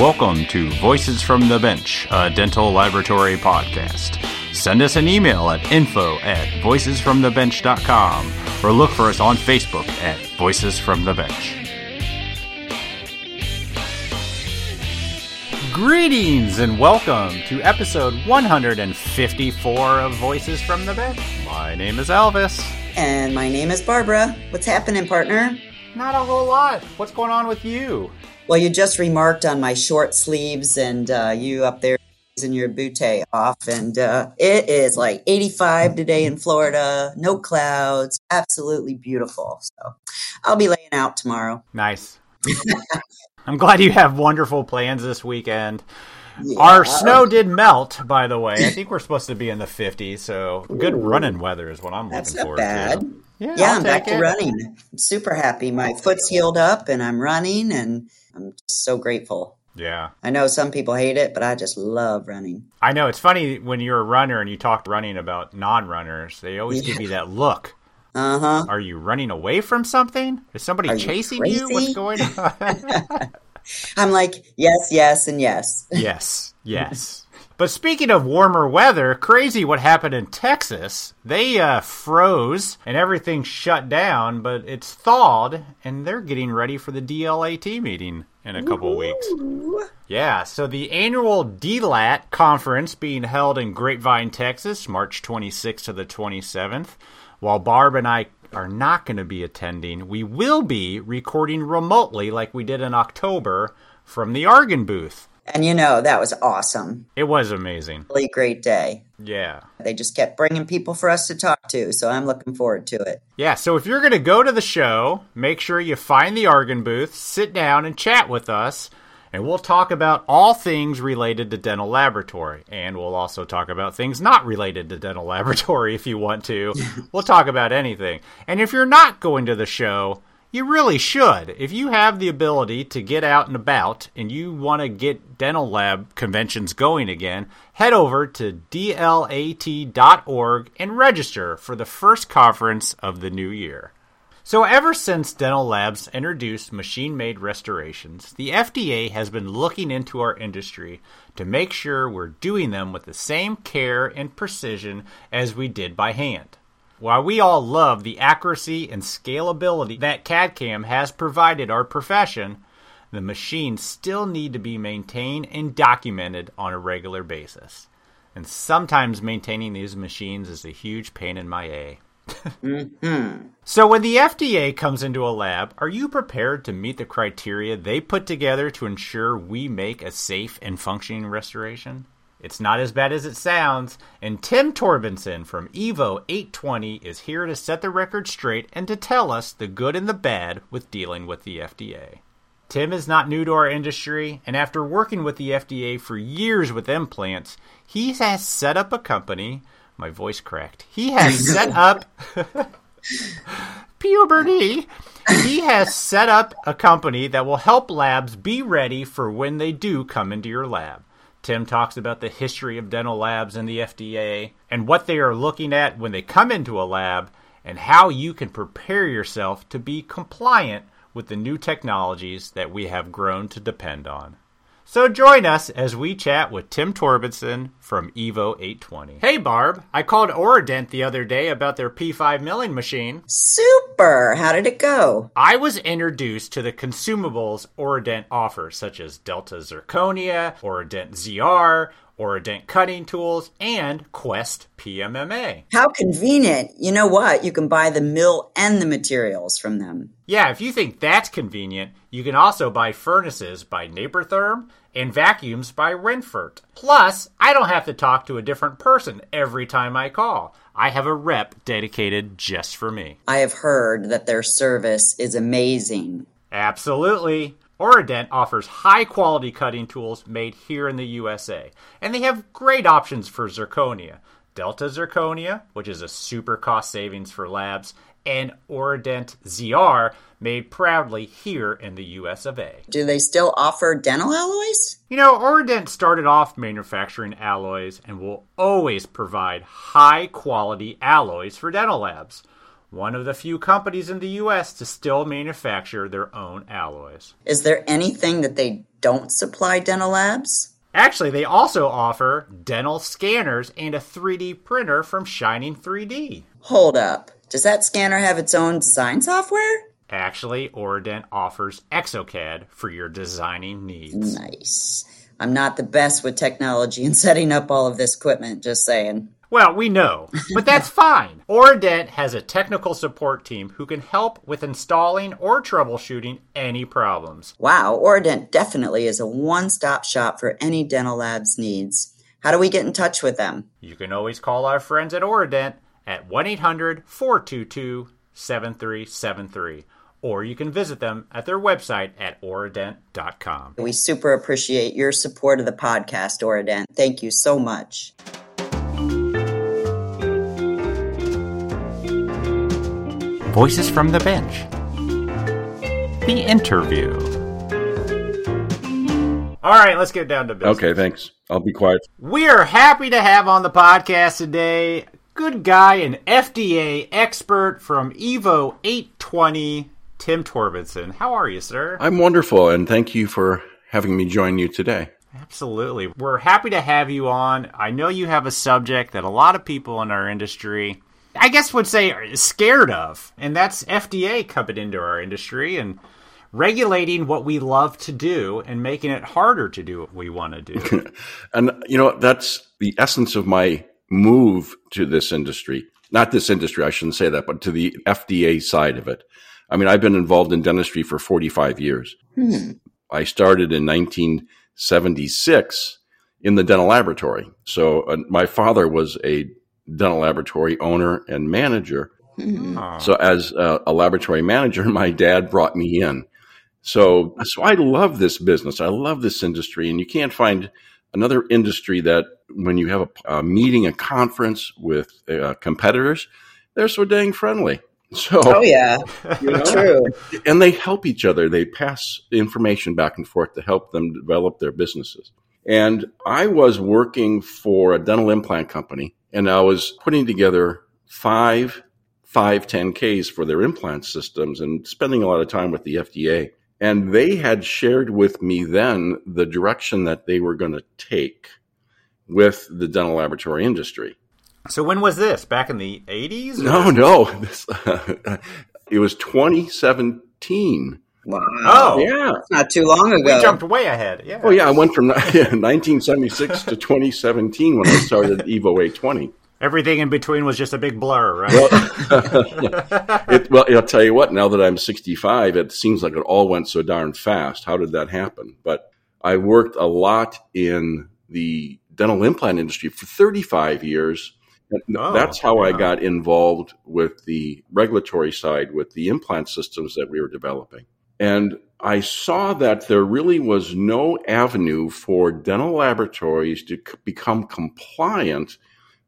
Welcome to Voices from the Bench, a dental laboratory podcast. Send us an email at info at voicesfromthebench.com or look for us on Facebook at Voices from the Bench. Greetings and welcome to episode 154 of Voices from the Bench. My name is Elvis. And my name is Barbara. What's happening, partner? Not a whole lot. What's going on with you? Well, you just remarked on my short sleeves and uh, you up there in your bootay off. And uh, it is like 85 today in Florida, no clouds, absolutely beautiful. So I'll be laying out tomorrow. Nice. I'm glad you have wonderful plans this weekend. Yeah. Our snow did melt, by the way. I think we're supposed to be in the 50s, so good running weather is what I'm That's looking forward bad. to. Yeah, yeah I'm back it. to running. I'm super happy. My foot's healed up and I'm running and I'm just so grateful. Yeah. I know some people hate it, but I just love running. I know. It's funny when you're a runner and you talk running about non runners, they always yeah. give you that look. Uh huh. Are you running away from something? Is somebody Are chasing you, you? What's going on? I'm like, yes, yes, and yes. yes, yes. But speaking of warmer weather, crazy what happened in Texas. They uh, froze and everything shut down, but it's thawed and they're getting ready for the DLAT meeting in a couple weeks. Yeah, so the annual DLAT conference being held in Grapevine, Texas, March 26th to the 27th. While Barb and I are not going to be attending, we will be recording remotely like we did in October from the Argen booth. And you know, that was awesome. It was amazing. Really great day. Yeah. They just kept bringing people for us to talk to, so I'm looking forward to it. Yeah, so if you're going to go to the show, make sure you find the Argen booth, sit down and chat with us, and we'll talk about all things related to dental laboratory. And we'll also talk about things not related to dental laboratory if you want to. we'll talk about anything. And if you're not going to the show, you really should. If you have the ability to get out and about and you want to get dental lab conventions going again, head over to dlat.org and register for the first conference of the new year. So, ever since Dental Labs introduced machine made restorations, the FDA has been looking into our industry to make sure we're doing them with the same care and precision as we did by hand. While we all love the accuracy and scalability that CAD-CAM has provided our profession, the machines still need to be maintained and documented on a regular basis. And sometimes maintaining these machines is a huge pain in my A. mm-hmm. So, when the FDA comes into a lab, are you prepared to meet the criteria they put together to ensure we make a safe and functioning restoration? It's not as bad as it sounds, and Tim Torbenson from Evo 820 is here to set the record straight and to tell us the good and the bad with dealing with the FDA. Tim is not new to our industry, and after working with the FDA for years with implants, he has set up a company. My voice cracked. He has set up. puberty. He has set up a company that will help labs be ready for when they do come into your lab. Tim talks about the history of dental labs and the FDA and what they are looking at when they come into a lab and how you can prepare yourself to be compliant with the new technologies that we have grown to depend on. So join us as we chat with Tim Torbenson from Evo 820. Hey Barb, I called Aurident the other day about their P5 milling machine. Super! How did it go? I was introduced to the consumables Aurident offers, such as Delta Zirconia, Aurident ZR, Aurident cutting tools, and Quest PMMA. How convenient. You know what? You can buy the mill and the materials from them. Yeah, if you think that's convenient, you can also buy furnaces by Nabertherm and vacuums by Renfert. Plus, I don't have to talk to a different person every time I call. I have a rep dedicated just for me. I have heard that their service is amazing. Absolutely. Aurident offers high quality cutting tools made here in the USA, and they have great options for zirconia. Delta Zirconia, which is a super cost savings for labs, and Aurident ZR, made proudly here in the US of A. Do they still offer dental alloys? You know, Aurident started off manufacturing alloys and will always provide high quality alloys for dental labs. one of the few companies in the U.S. to still manufacture their own alloys. Is there anything that they don't supply dental labs? Actually, they also offer dental scanners and a 3D printer from Shining 3D. Hold up. Does that scanner have its own design software? Actually, Aurident offers exocad for your designing needs. Nice. I'm not the best with technology and setting up all of this equipment, just saying. Well, we know, but that's fine. Aurident has a technical support team who can help with installing or troubleshooting any problems. Wow, Aurident definitely is a one stop shop for any dental lab's needs. How do we get in touch with them? You can always call our friends at Aurident at 1 800 422 7373 or you can visit them at their website at aurident.com. We super appreciate your support of the podcast, Aurident. Thank you so much. Voices from the Bench. The interview. All right, let's get down to business. Okay, thanks. I'll be quiet. We are happy to have on the podcast today good guy and FDA expert from Evo 820, Tim Torbenson. How are you, sir? I'm wonderful, and thank you for having me join you today. Absolutely. We're happy to have you on. I know you have a subject that a lot of people in our industry, I guess, would say are scared of, and that's FDA coming into our industry and regulating what we love to do and making it harder to do what we want to do. and, you know, that's the essence of my move to this industry. Not this industry, I shouldn't say that, but to the FDA side of it. I mean, I've been involved in dentistry for 45 years. Hmm. I started in 1976 in the dental laboratory. So uh, my father was a dental laboratory owner and manager. Hmm. So as a, a laboratory manager, my dad brought me in. So, so I love this business. I love this industry, and you can't find another industry that when you have a, a meeting, a conference with uh, competitors, they're so dang friendly. So, oh yeah, you know, true. And they help each other. They pass information back and forth to help them develop their businesses. And I was working for a dental implant company, and I was putting together five 510Ks for their implant systems and spending a lot of time with the FDA. And they had shared with me then the direction that they were going to take with the dental laboratory industry. So when was this? Back in the 80s? No, no. This, uh, it was 2017. Wow. Oh, yeah. That's not too long ago. We jumped way ahead. Yeah. Oh, yeah. I went from yeah, 1976 to 2017 when I started Evo 820. Everything in between was just a big blur, right? Well, it, well, I'll tell you what, now that I'm 65, it seems like it all went so darn fast. How did that happen? But I worked a lot in the dental implant industry for 35 years Oh, That's how I got involved with the regulatory side, with the implant systems that we were developing. And I saw that there really was no avenue for dental laboratories to c- become compliant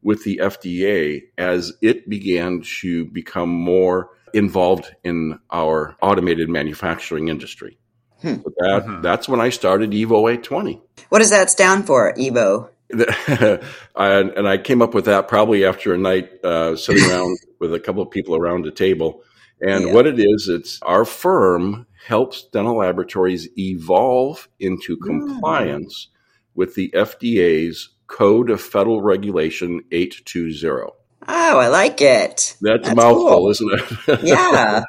with the FDA as it began to become more involved in our automated manufacturing industry. Hmm. So that, mm-hmm. That's when I started Evo 820. What does that stand for, Evo? and I came up with that probably after a night uh, sitting around with a couple of people around a table. And yeah. what it is, it's our firm helps dental laboratories evolve into mm. compliance mm. with the FDA's Code of Federal Regulation 820. Oh, I like it. That's, That's a mouthful, cool. isn't it? yeah.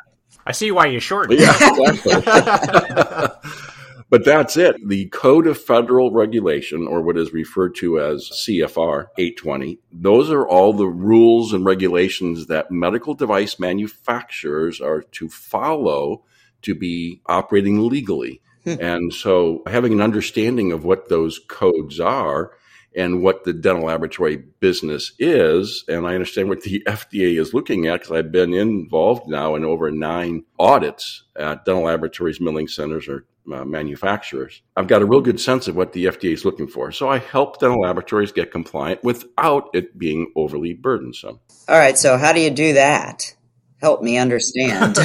I see why you shortened. Yeah, exactly. But that's it. The Code of Federal Regulation, or what is referred to as CFR 820, those are all the rules and regulations that medical device manufacturers are to follow to be operating legally. Hmm. and so having an understanding of what those codes are and what the dental laboratory business is. And I understand what the FDA is looking at because I've been involved now in over nine audits at dental laboratories, milling centers, or uh, manufacturers. I've got a real good sense of what the FDA is looking for. So I help dental laboratories get compliant without it being overly burdensome. All right. So how do you do that? Help me understand.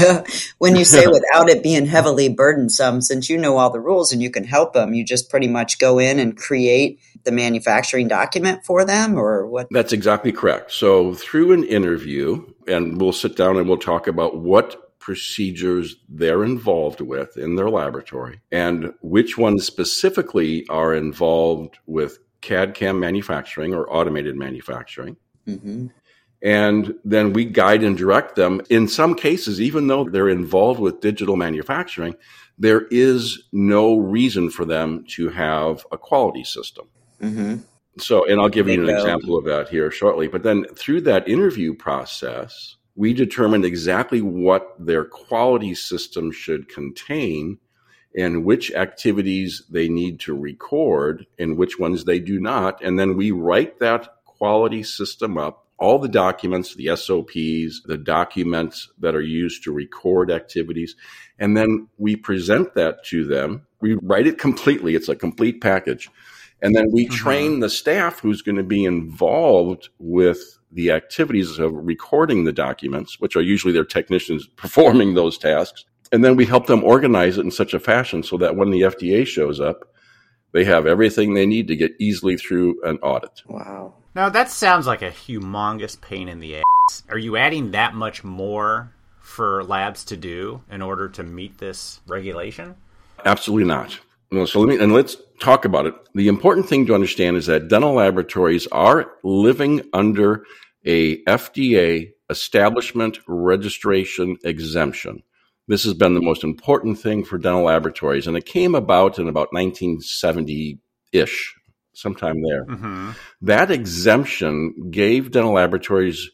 when you say without it being heavily burdensome, since you know all the rules and you can help them, you just pretty much go in and create the manufacturing document for them or what? That's exactly correct. So through an interview, and we'll sit down and we'll talk about what procedures they're involved with in their laboratory and which ones specifically are involved with CAD CAM manufacturing or automated manufacturing. Mm-hmm. And then we guide and direct them. In some cases, even though they're involved with digital manufacturing, there is no reason for them to have a quality system. Mm-hmm. So, and I'll give you an example of that here shortly. But then through that interview process, we determined exactly what their quality system should contain and which activities they need to record and which ones they do not. And then we write that quality system up all the documents, the SOPs, the documents that are used to record activities. And then we present that to them. We write it completely. It's a complete package. And then we mm-hmm. train the staff who's going to be involved with the activities of recording the documents, which are usually their technicians performing those tasks. And then we help them organize it in such a fashion so that when the FDA shows up, they have everything they need to get easily through an audit. Wow. Now that sounds like a humongous pain in the ass. Are you adding that much more for labs to do in order to meet this regulation? Absolutely not. So let me and let's talk about it. The important thing to understand is that dental laboratories are living under a FDA establishment registration exemption. This has been the most important thing for dental laboratories, and it came about in about 1970 ish, sometime there. Mm-hmm. That exemption gave dental laboratories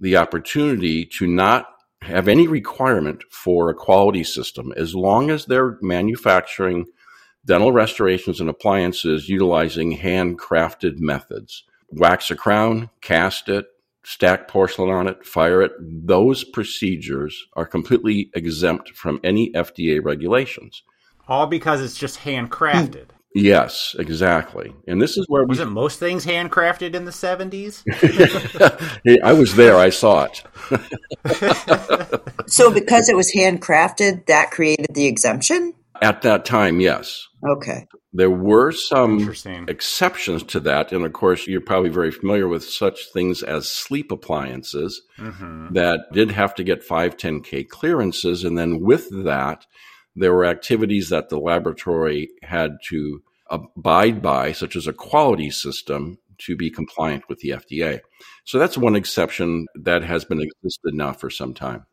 the opportunity to not have any requirement for a quality system as long as they're manufacturing dental restorations and appliances utilizing handcrafted methods. Wax a crown, cast it, stack porcelain on it, fire it. Those procedures are completely exempt from any FDA regulations. All because it's just handcrafted. Yes, exactly. And this is where we wasn't most things handcrafted in the seventies. I was there. I saw it. so, because it was handcrafted, that created the exemption. At that time, yes. Okay. There were some exceptions to that, and of course, you're probably very familiar with such things as sleep appliances mm-hmm. that did have to get 510k clearances, and then with that there were activities that the laboratory had to abide by, such as a quality system to be compliant with the FDA. So that's one exception that has been existed now for some time.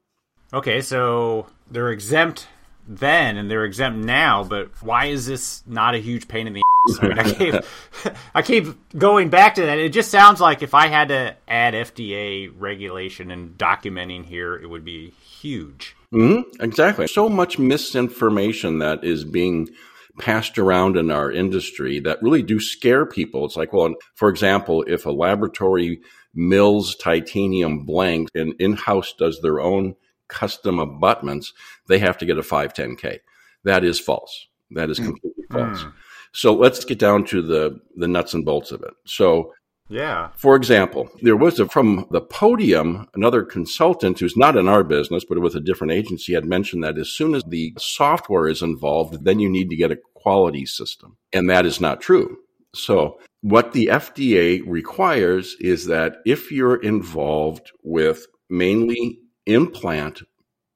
Okay, so they're exempt then and they're exempt now, but why is this not a huge pain in the ass? I, mean, I, keep, I keep going back to that. It just sounds like if I had to add FDA regulation and documenting here, it would be huge. Mm-hmm, exactly. So much misinformation that is being passed around in our industry that really do scare people. It's like, well, for example, if a laboratory mills titanium blank and in-house does their own custom abutments, they have to get a 510K. That is false. That is mm. completely mm. false. Mm. So let's get down to the, the nuts and bolts of it. So yeah. For example, there was a, from the podium, another consultant who's not in our business, but with a different agency had mentioned that as soon as the software is involved, then you need to get a quality system. And that is not true. So what the FDA requires is that if you're involved with mainly implant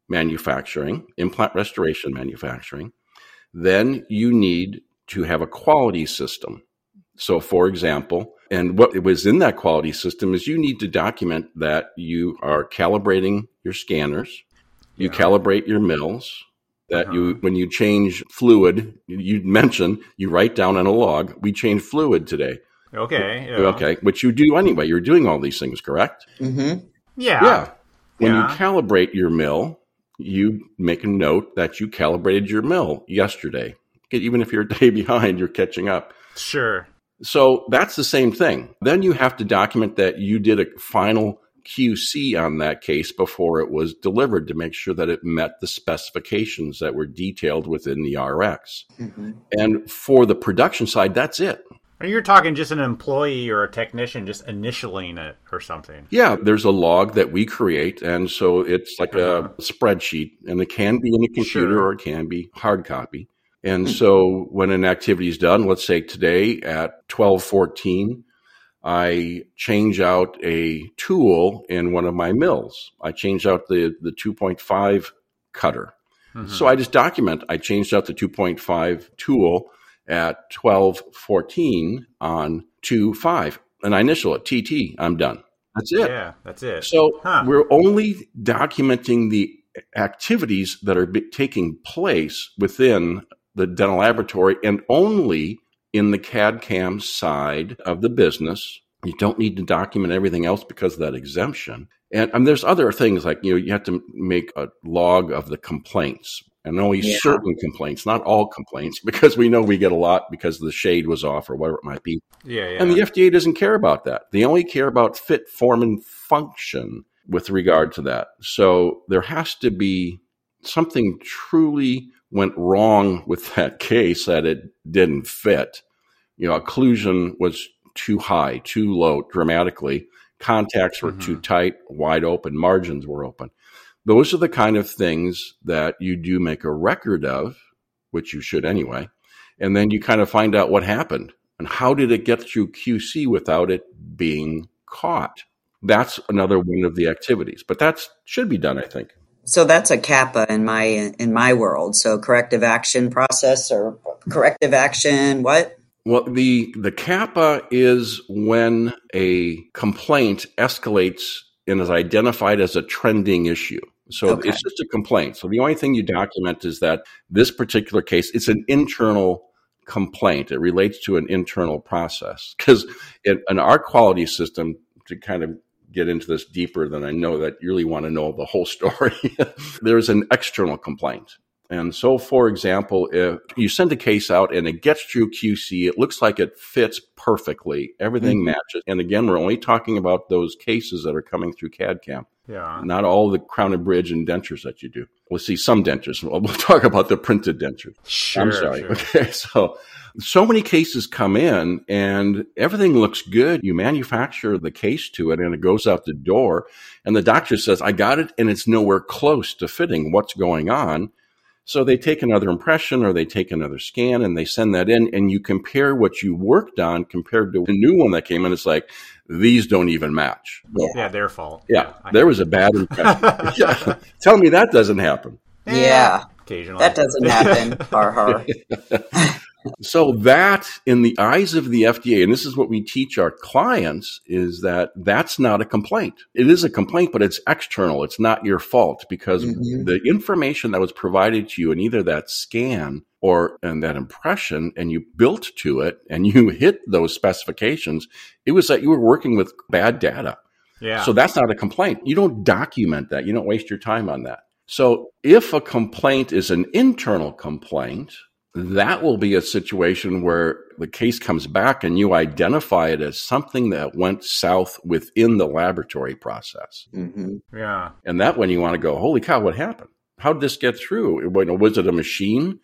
manufacturing, implant restoration manufacturing, then you need to have a quality system. So, for example, and what was in that quality system is you need to document that you are calibrating your scanners, you yeah. calibrate your mills, that uh-huh. you when you change fluid, you mentioned you write down on a log, we change fluid today. Okay. Yeah. Okay, which you do anyway. You're doing all these things, correct? Mm-hmm. Yeah. Yeah. When yeah. you calibrate your mill, you make a note that you calibrated your mill yesterday. Even if you're a day behind, you're catching up. Sure. So that's the same thing. Then you have to document that you did a final QC on that case before it was delivered to make sure that it met the specifications that were detailed within the RX. Mm-hmm. And for the production side, that's it. Or you're talking just an employee or a technician just initialing it or something. Yeah, there's a log that we create, and so it's like a spreadsheet, and it can be in a computer Sure. or it can be hard copy. And so when an activity is done, let's say today at 1214, I change out a tool in one of my mills. I change out the, the 2.5 cutter. Mhm. So I just document. I changed out the 2.5 tool at 1214 on 2.5 and I initial it TT. I'm done. That's it. yeah, that's it. So Huh. we're only documenting the activities that are be- taking place within the dental laboratory and only in the CAD CAM side of the business. You don't need to document everything else because of that exemption. And, and there's other things like, you know, you have to make a log of the complaints and only Yeah. certain complaints, not all complaints, because we know we get a lot because the shade was off or whatever it might be. yeah, yeah. And the FDA doesn't care about that. They only care about fit, form, and function with regard to that. So there has to be something truly went wrong with that case that it didn't fit. You know, occlusion was too high, too low dramatically. Contacts were too mm-hmm. tight, wide open, margins were open. Those are the kind of things that you do make a record of, which you should anyway. And then you kind of find out what happened and how did it get through QC without it being caught? That's another one of the activities, but that should be done, I think. So that's a CAPA in my in my world. So corrective action process or corrective action what? Well, the the CAPA is when a complaint escalates and is identified as a trending issue. So Okay. it's just a complaint. So the only thing you document is that this particular case, it's an internal complaint. It relates to an internal process because in, in our quality system, to kind of get into this deeper than I know that you really want to know the whole story, there's an external complaint. And so, for example, if you send a case out and it gets through QC, it looks like it fits perfectly, everything Mhm. matches. And again, we're only talking about those cases that are coming through CAD CAM, yeah. not all the crown and bridge and dentures that you do. We'll see some dentures. We'll we'll talk about the printed dentures. Sure, I'm sorry. sure. Okay. So, so many cases come in and everything looks good. You manufacture the case to it and it goes out the door and the doctor says, I got it and it's nowhere close to fitting what's going on. So they take another impression or they take another scan and they send that in and you compare what you worked on compared to the new one that came in. It's like, these don't even match. Well, Yeah, their fault. yeah, I- there was a bad impression. yeah. Tell me that doesn't happen. Yeah. Occasionally. That doesn't happen. har har. So that in the eyes of the FDA, and this is what we teach our clients, is that that's not a complaint. It is a complaint, but it's external. It's not your fault because Mhm. the information that was provided to you in either that scan or in that impression and you built to it and you hit those specifications, it was that you were working with bad data. Yeah. So that's not a complaint. You don't document that. You don't waste your time on that. So if a complaint is an internal complaint, that will be a situation where the case comes back and you identify it as something that went south within the laboratory process. hmm yeah. And that when you want to go, holy cow, what happened? How did this get through? Was it a machine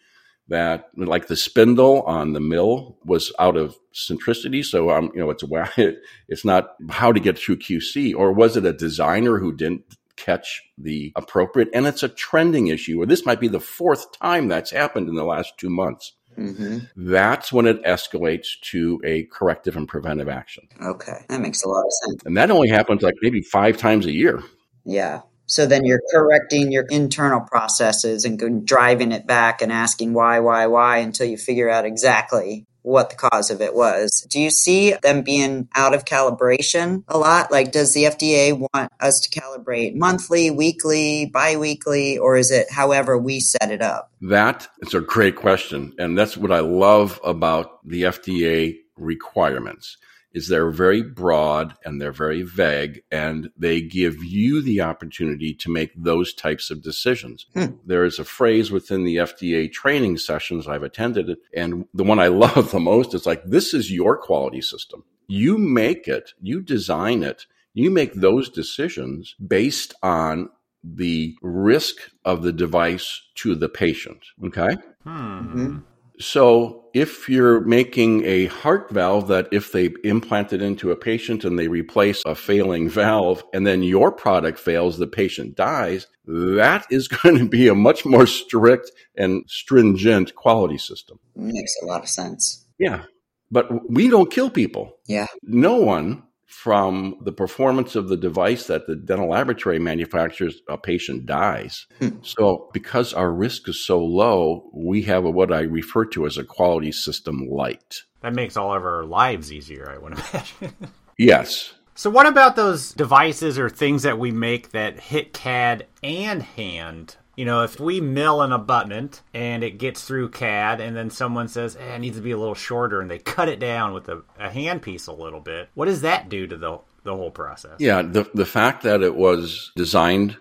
that, like the spindle on the mill, was out of centricity? So, um, you know, it's a it's not how to get through QC, or was it a designer who didn't catch the appropriate? And it's a trending issue, or this might be the fourth time that's happened in the last two months. hmm That's when it escalates to a corrective and preventive action, Okay. That makes a lot of sense. and that only happens like maybe five times a year. Yeah. So then you're correcting your internal processes and driving it back and asking why, why, why until you figure out exactly what the cause of it was. Do you see them being out of calibration a lot? Like, does the FDA want us to calibrate monthly, weekly, bi-weekly, or is it however we set it up? That is a great question. And that's what I love about the FDA requirements is they're very broad and they're very vague and they give you the opportunity to make those types of decisions. Hmm. There is a phrase within the FDA training sessions I've attended and the one I love the most is like this is your quality system. You make it, you design it, you make those decisions based on the risk of the device to the patient. Okay. Hmm. Mhm. So if you're making a heart valve that if they implant it into a patient and they replace a failing valve and then your product fails, the patient dies, that is going to be a much more strict and stringent quality system. Makes a lot of sense. Yeah. But we don't kill people. Yeah. No one from the performance of the device that the dental laboratory manufactures, a patient dies. Hmm. So, because our risk is so low, we have a, what I refer to as a quality system light. That makes all of our lives easier, I would imagine. yes. So, what about those devices or things that we make that hit CAD and hand you know, if we mill an abutment and it gets through CAD and then someone says, eh, it needs to be a little shorter and they cut it down with a, a handpiece a little bit, what does that do to the, the whole process? Yeah, the, the fact that it was designed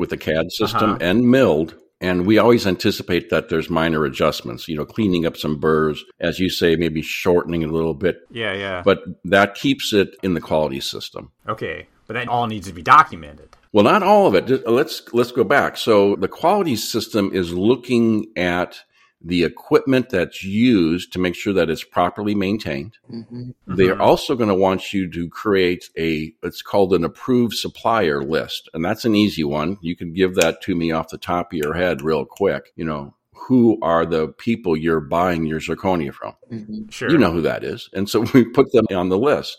with the CAD system uh-huh. and milled and we always anticipate that there's minor adjustments, you know, cleaning up some burrs, as you say, maybe shortening it a little bit. Yeah, yeah. But that keeps it in the quality system. Okay. But that all needs to be documented. Well, not all of it. Let's let's go back. So the quality system is looking at the equipment that's used to make sure that it's properly maintained. Mm-hmm. They're mm-hmm. also going to want you to create a it's called an approved supplier list, and that's an easy one. You can give that to me off the top of your head real quick. You know, who are the people you're buying your zirconia from. Mm-hmm. Sure. You know who that is. And so we put them on the list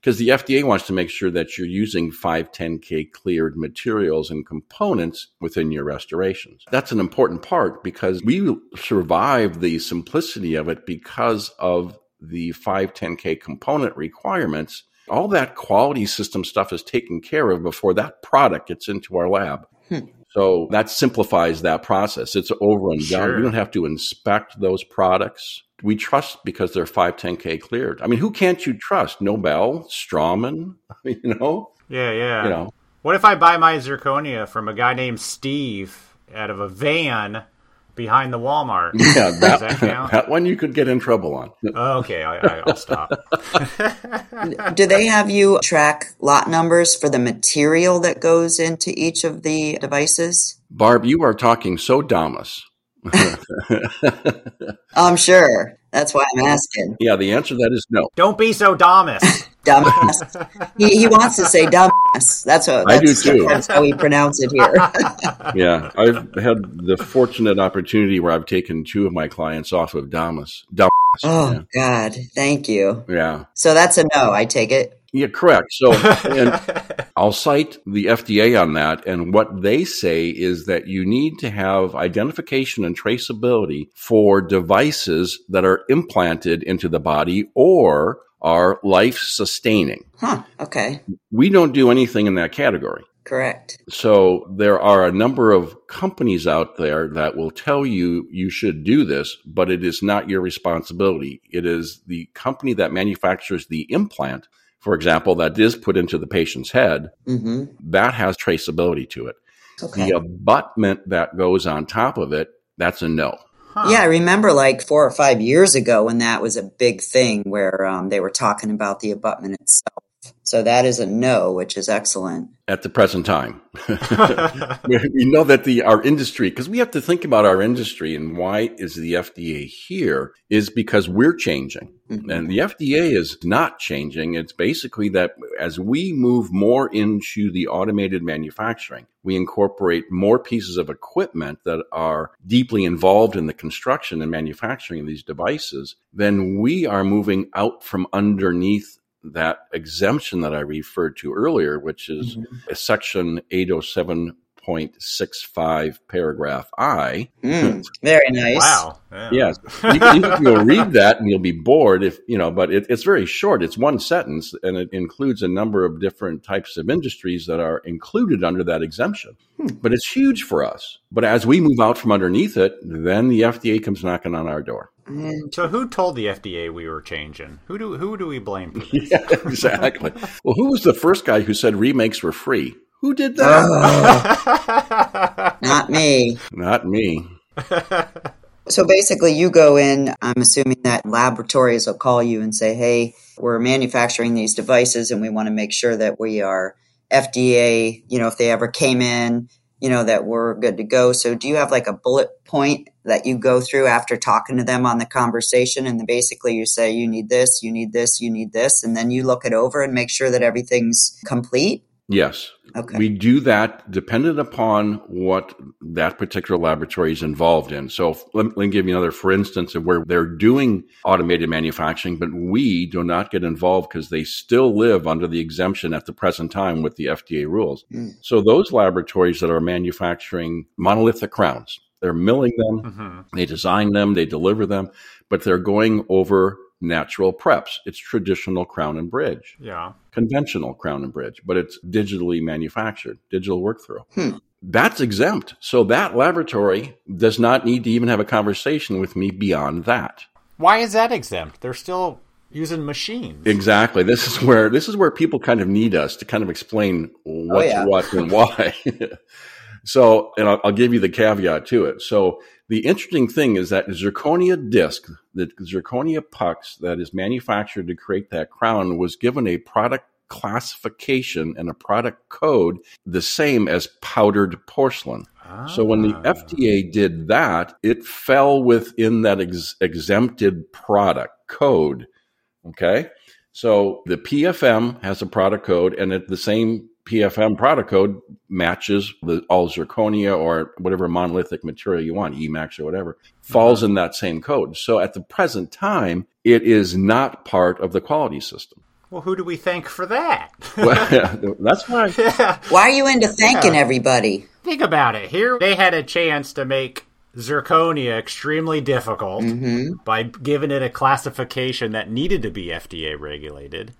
because the FDA wants to make sure that you're using 510K cleared materials and components within your restorations. That's an important part because we survive the simplicity of it because of the 510K component requirements. All that quality system stuff is taken care of before that product gets into our lab. Hmm. So that simplifies that process. It's over and done. Sure. We don't have to inspect those products we trust because they're 510k cleared. I mean, who can't you trust? Nobel, Straumann, you know? Yeah, yeah. You know. What if I buy my zirconia from a guy named Steve out of a van behind the Walmart? Yeah, that, that, that, one you could get in trouble on. Oh, okay, I, will stop. Do they have you track lot numbers for the material that goes into each of the devices? Barb, you are talking so Damas. I'm sure. That's why I'm asking. Yeah, the answer to that is no. Don't be so Damas. dumbass. he, he wants to say dumbass. That's what I do too. That's how we pronounce it here. yeah, I've had the fortunate opportunity where I've taken two of my clients off of Damas. Damas. Oh yeah. God, thank you. Yeah. So that's a no. I take it. Yeah, correct. So, and I'll cite the FDA on that. And what they say is that you need to have identification and traceability for devices that are implanted into the body or are life sustaining. Huh. Okay. We don't do anything in that category. Correct. So there are a number of companies out there that will tell you you should do this, but it is not your responsibility. It is the company that manufactures the implant for example, that is put into the patient's head, mm-hmm. that has traceability to it. Okay. The abutment that goes on top of it, that's a no. Huh. Yeah, I remember like four or five years ago when that was a big thing where um, they were talking about the abutment itself. So that is a no, which is excellent. At the present time, we know that the our industry, because we have to think about our industry and why is the FDA here, is because we're changing, mm-hmm. and the FDA is not changing. It's basically that as we move more into the automated manufacturing, we incorporate more pieces of equipment that are deeply involved in the construction and manufacturing of these devices. Then we are moving out from underneath that exemption that I referred to earlier, which is mm-hmm. section 807.65 paragraph I. Mm, very nice. Wow. Yeah. Yes. You, will read that and you'll be bored if, you know, but it, it's very short. It's one sentence and it includes a number of different types of industries that are included under that exemption. Hmm. But it's huge for us. But as we move out from underneath it, then the FDA comes knocking on our door. So who told the FDA we were changing? Who do who do we blame for this? yeah, exactly. well, who was the first guy who said remakes were free? Who did that? Uh, not me. Not me. so basically, you go in. I'm assuming that laboratories will call you and say, "Hey, we're manufacturing these devices, and we want to make sure that we are FDA. You know, if they ever came in, you know that we're good to go." So, do you have like a bullet point that you go through after talking to them on the conversation and then basically you say you need this you need this you need this and then you look it over and make sure that everything's complete Yes. Okay. We do that dependent upon what that particular laboratory is involved in. So let, let me give you another for instance of where they're doing automated manufacturing, but we do not get involved because they still live under the exemption at the present time with the FDA rules. Mm. So those laboratories that are manufacturing monolithic crowns, they're milling them, hmm they design them, they deliver them, but they're going over natural preps. It's traditional crown and bridge Yeah. conventional crown and bridge, but it's digitally manufactured, digital work through. Hmm. That's exempt. So that laboratory does not need to even have a conversation with me beyond that. Why is that exempt? They're still using machines. Exactly. This is where this is where people kind of need us to kind of explain what's yeah. what and why. so, and I'll, I'll give you the caveat to it. So, the interesting thing is that zirconia disc, the zirconia pucks that is manufactured to create that crown, was given a product classification and a product code the same as powdered porcelain. So when the Ah. FDA did that, it fell within that ex- exempted product code. Okay. So the PFM has a product code and it, the same PFM product code matches the all zirconia or whatever monolithic material you want, Emax or whatever, falls in that same code. So at the present time, it is not part of the quality system. Well, who do we thank for that? Well, that's why. yeah. why are you into thanking everybody Think about it. Here they had a chance to make zirconia extremely difficult Mm-hmm. by giving it a classification that needed to be FDA regulated.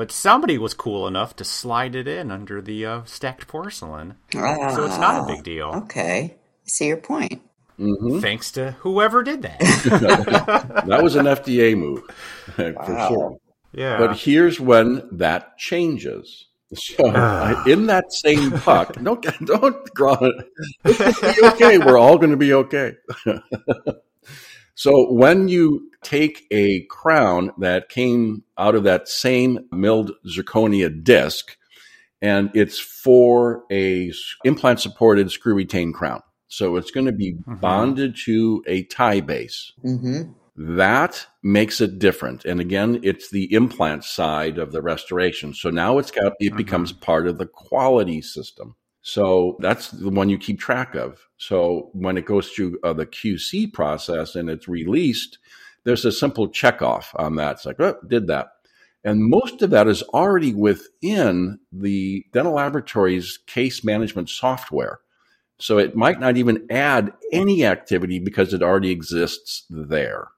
But somebody was cool enough to slide it in under the uh, stacked porcelain. So it's not a big deal. okay I see your point Thanks to whoever did that. That was an FDA move for Wow. sure. Yeah. But here's when that changes. So Ah. in that same puck, don't don't grow it. It's gonna be okay. We're all going to be okay. So when you take a crown that came out of that same milled zirconia disc, and it's for a implant supported screw retained crown, so it's going to be Mhm. bonded to a Ti-base. hmm That makes it different. And again, it's the implant side of the restoration. So now it's got, it Mhm. becomes part of the quality system. So that's the one you keep track of. So when it goes through uh, the QC process and it's released, there's a simple check off on that. It's like, oh, did that. And most of that is already within the dental laboratory's case management software. So it might not even add any activity because it already exists there.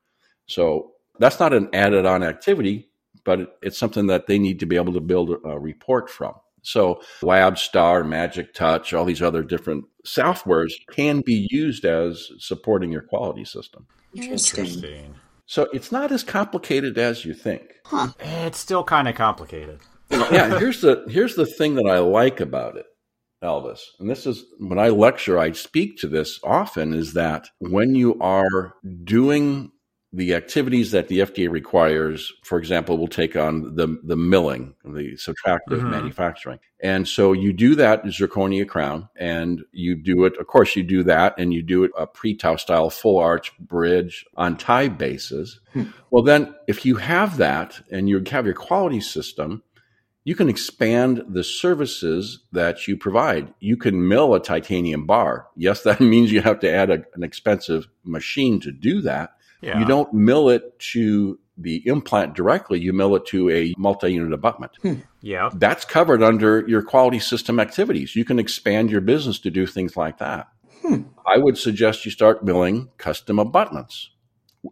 So that's not an added on activity, but it's something that they need to be able to build a, a report from. So LabStar, Magic Touch, all these other different softwares can be used as supporting your quality system. interesting So it's not as complicated as you think. huh it's still kind of complicated. yeah, here's the here's the thing that I like about it, Elvis. And this is when I lecture, I speak to this often is that when you are doing the activities that the FDA requires, for example, we'll take on the the milling, the subtractive Mhm. manufacturing. And so you do that zirconia crown and you do it, of course, you do that and you do it a Prettau style full arch bridge on Ti-bases. Well, then if you have that and you have your quality system, you can expand the services that you provide. You can mill a titanium bar. Yes, that means you have to add a, an expensive machine to do that. Yeah. You don't mill it to the implant directly, you mill it to a multi unit abutment. Yeah. That's covered under your quality system activities. You can expand your business to do things like that. Hmm. I would suggest you start milling custom abutments.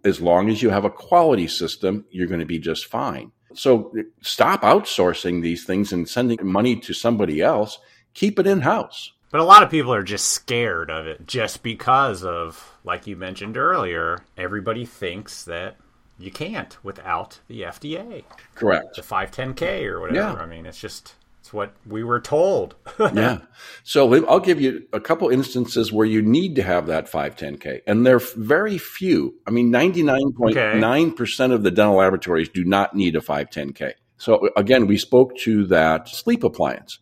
As long as you have a quality system, you're going to be just fine. So stop outsourcing these things and sending money to somebody else. Keep it in house. But a lot of people are just scared of it just because of, like you mentioned earlier, everybody thinks that you can't without the FDA, Correct. the 510K or whatever. Yeah. I mean, it's just it's what we were told. yeah. So I'll give you a couple instances where you need to have that 510K, and they're very few. I mean, 99.9% of the dental laboratories do not need a 510K. So again, we spoke to that sleep appliance.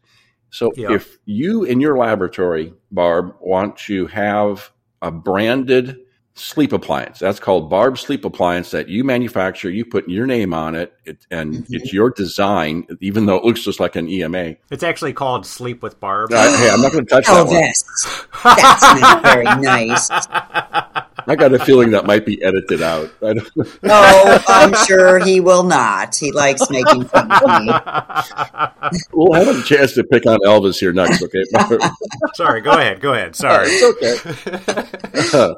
So Yeah. if you in your laboratory, Barb, want to have a branded sleep appliance. That's called Barb Sleep Appliance that you manufacture. You put your name on it, it and Mhm. it's your design, even though it looks just like an EMA. It's actually called Sleep with Barb. Uh, hey, I'm not going to touch that one. Elvis. That's not very nice. I got a feeling that might be edited out. I don't, No, I'm sure he will not. He likes making fun of me. we'll have a chance to pick on Elvis here next, okay? Sorry, go ahead. Go ahead. Sorry. it's okay.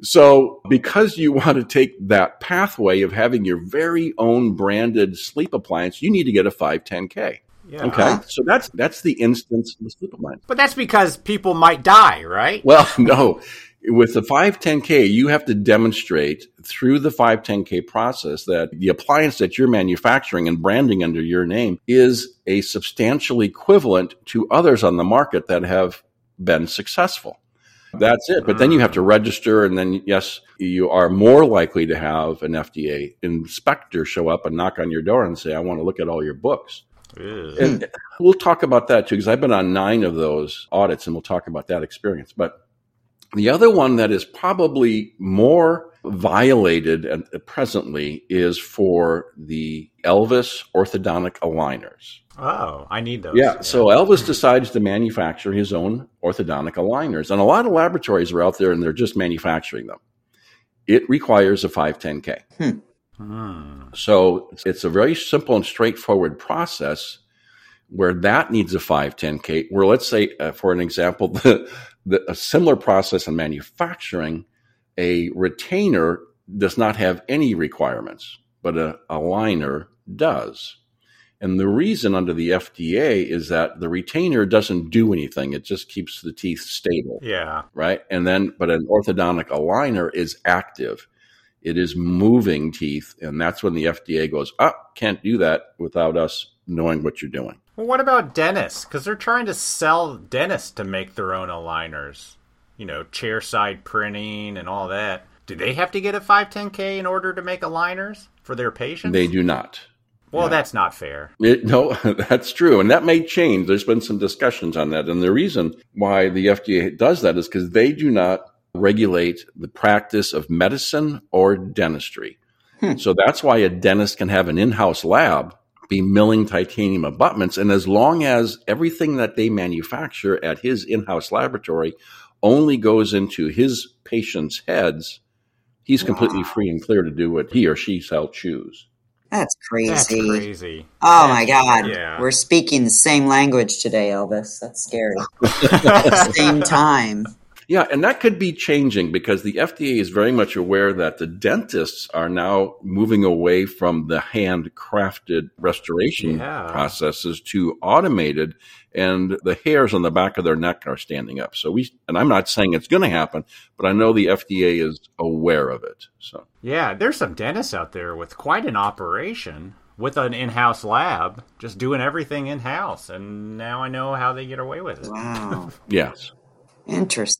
so, because you want to take that pathway of having your very own branded sleep appliance, you need to get a 510K. Yeah. Okay, so that's that's the instance of the sleep appliance. But that's because people might die, right? Well, no. With the 510K, you have to demonstrate through the 510K process that the appliance that you're manufacturing and branding under your name is a substantial equivalent to others on the market that have been successful. That's it. But then you have to register, and then, yes, you are more likely to have an FDA inspector show up and knock on your door and say, I want to look at all your books. Ugh. And we'll talk about that too, because I've been on nine of those audits and we'll talk about that experience. But the other one that is probably more violated presently is for the Elvis orthodontic aligners. Oh, I need those. Yeah, so Elvis decides to manufacture his own orthodontic aligners. And a lot of laboratories are out there and they're just manufacturing them. It requires a 510K. Hmm. So it's a very simple and straightforward process where that needs a 510K. Where let's say, uh, for an example, the, the, a similar process in manufacturing, a retainer does not have any requirements, but a, a liner does. And the reason under the FDA is that the retainer doesn't do anything. It just keeps the teeth stable Yeah. right? And then, but an orthodontic aligner is active. It is moving teeth, and that's when the FDA goes, "Ah, can't do that without us knowing what you're doing." Well, what about dentists? Because they're trying to sell dentists to make their own aligners. You know, chair side printing and all that. Do they have to get a 510K in order to make aligners for their patients? They do not. Well, yeah. that's not fair. It, no, that's true, and that may change. There's been some discussions on that, and the reason why the FDA does that is because they do not regulate the practice of medicine or dentistry. Hmm. So that's why a dentist can have an in-house lab be milling titanium abutments, and as long as everything that they manufacture at his in-house laboratory only goes into his patients' heads, he's completely Wow. free and clear to do what he or she shall choose. That's crazy. That's crazy. Oh my God. Yeah. We're speaking the same language today, Elvis. That's scary. At the same time. Yeah, and that could be changing because the FDA is very much aware that the dentists are now moving away from the handcrafted restoration Yeah. processes to automated, and the hairs on the back of their neck are standing up. So we, and I'm not saying it's going to happen, but I know the FDA is aware of it. So Yeah, there's some dentists out there with quite an operation with an in-house lab, just doing everything in-house, and now I know how they get away with it. Wow. yes. Interesting.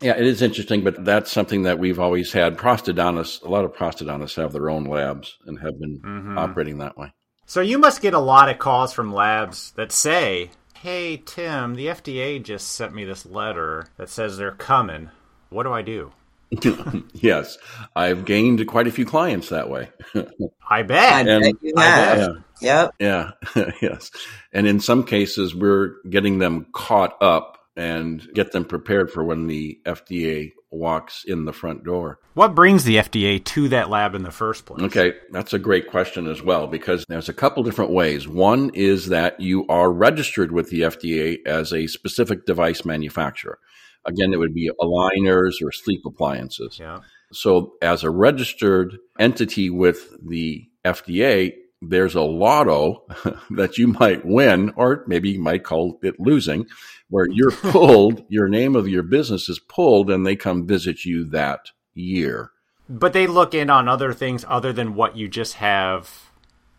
Yeah, it is interesting, but that's something that we've always had. Prosthodontists, a lot of prosthodontists have their own labs and have been Mhm. operating that way. So you must get a lot of calls from labs that say, "Hey Tim, the FDA just sent me this letter that says they're coming. What do I do?" yes, I've gained quite a few clients that way. I I bet. And- bet you I have. bet. yeah, Yep. yeah, yes. And in some cases, we're getting them caught up and get them prepared for when the FDA walks in the front door. What brings the FDA to that lab in the first place? Okay, that's a great question as well because there's a couple different ways. One is that you are registered with the FDA as a specific device manufacturer. Again, it would be aligners or sleep appliances. Yeah. So, as a registered entity with the FDA, there's a lotto that you might win, or maybe you might call it losing, where you're pulled, your name of your business is pulled, and they come visit you that year. But they look in on other things other than what you just have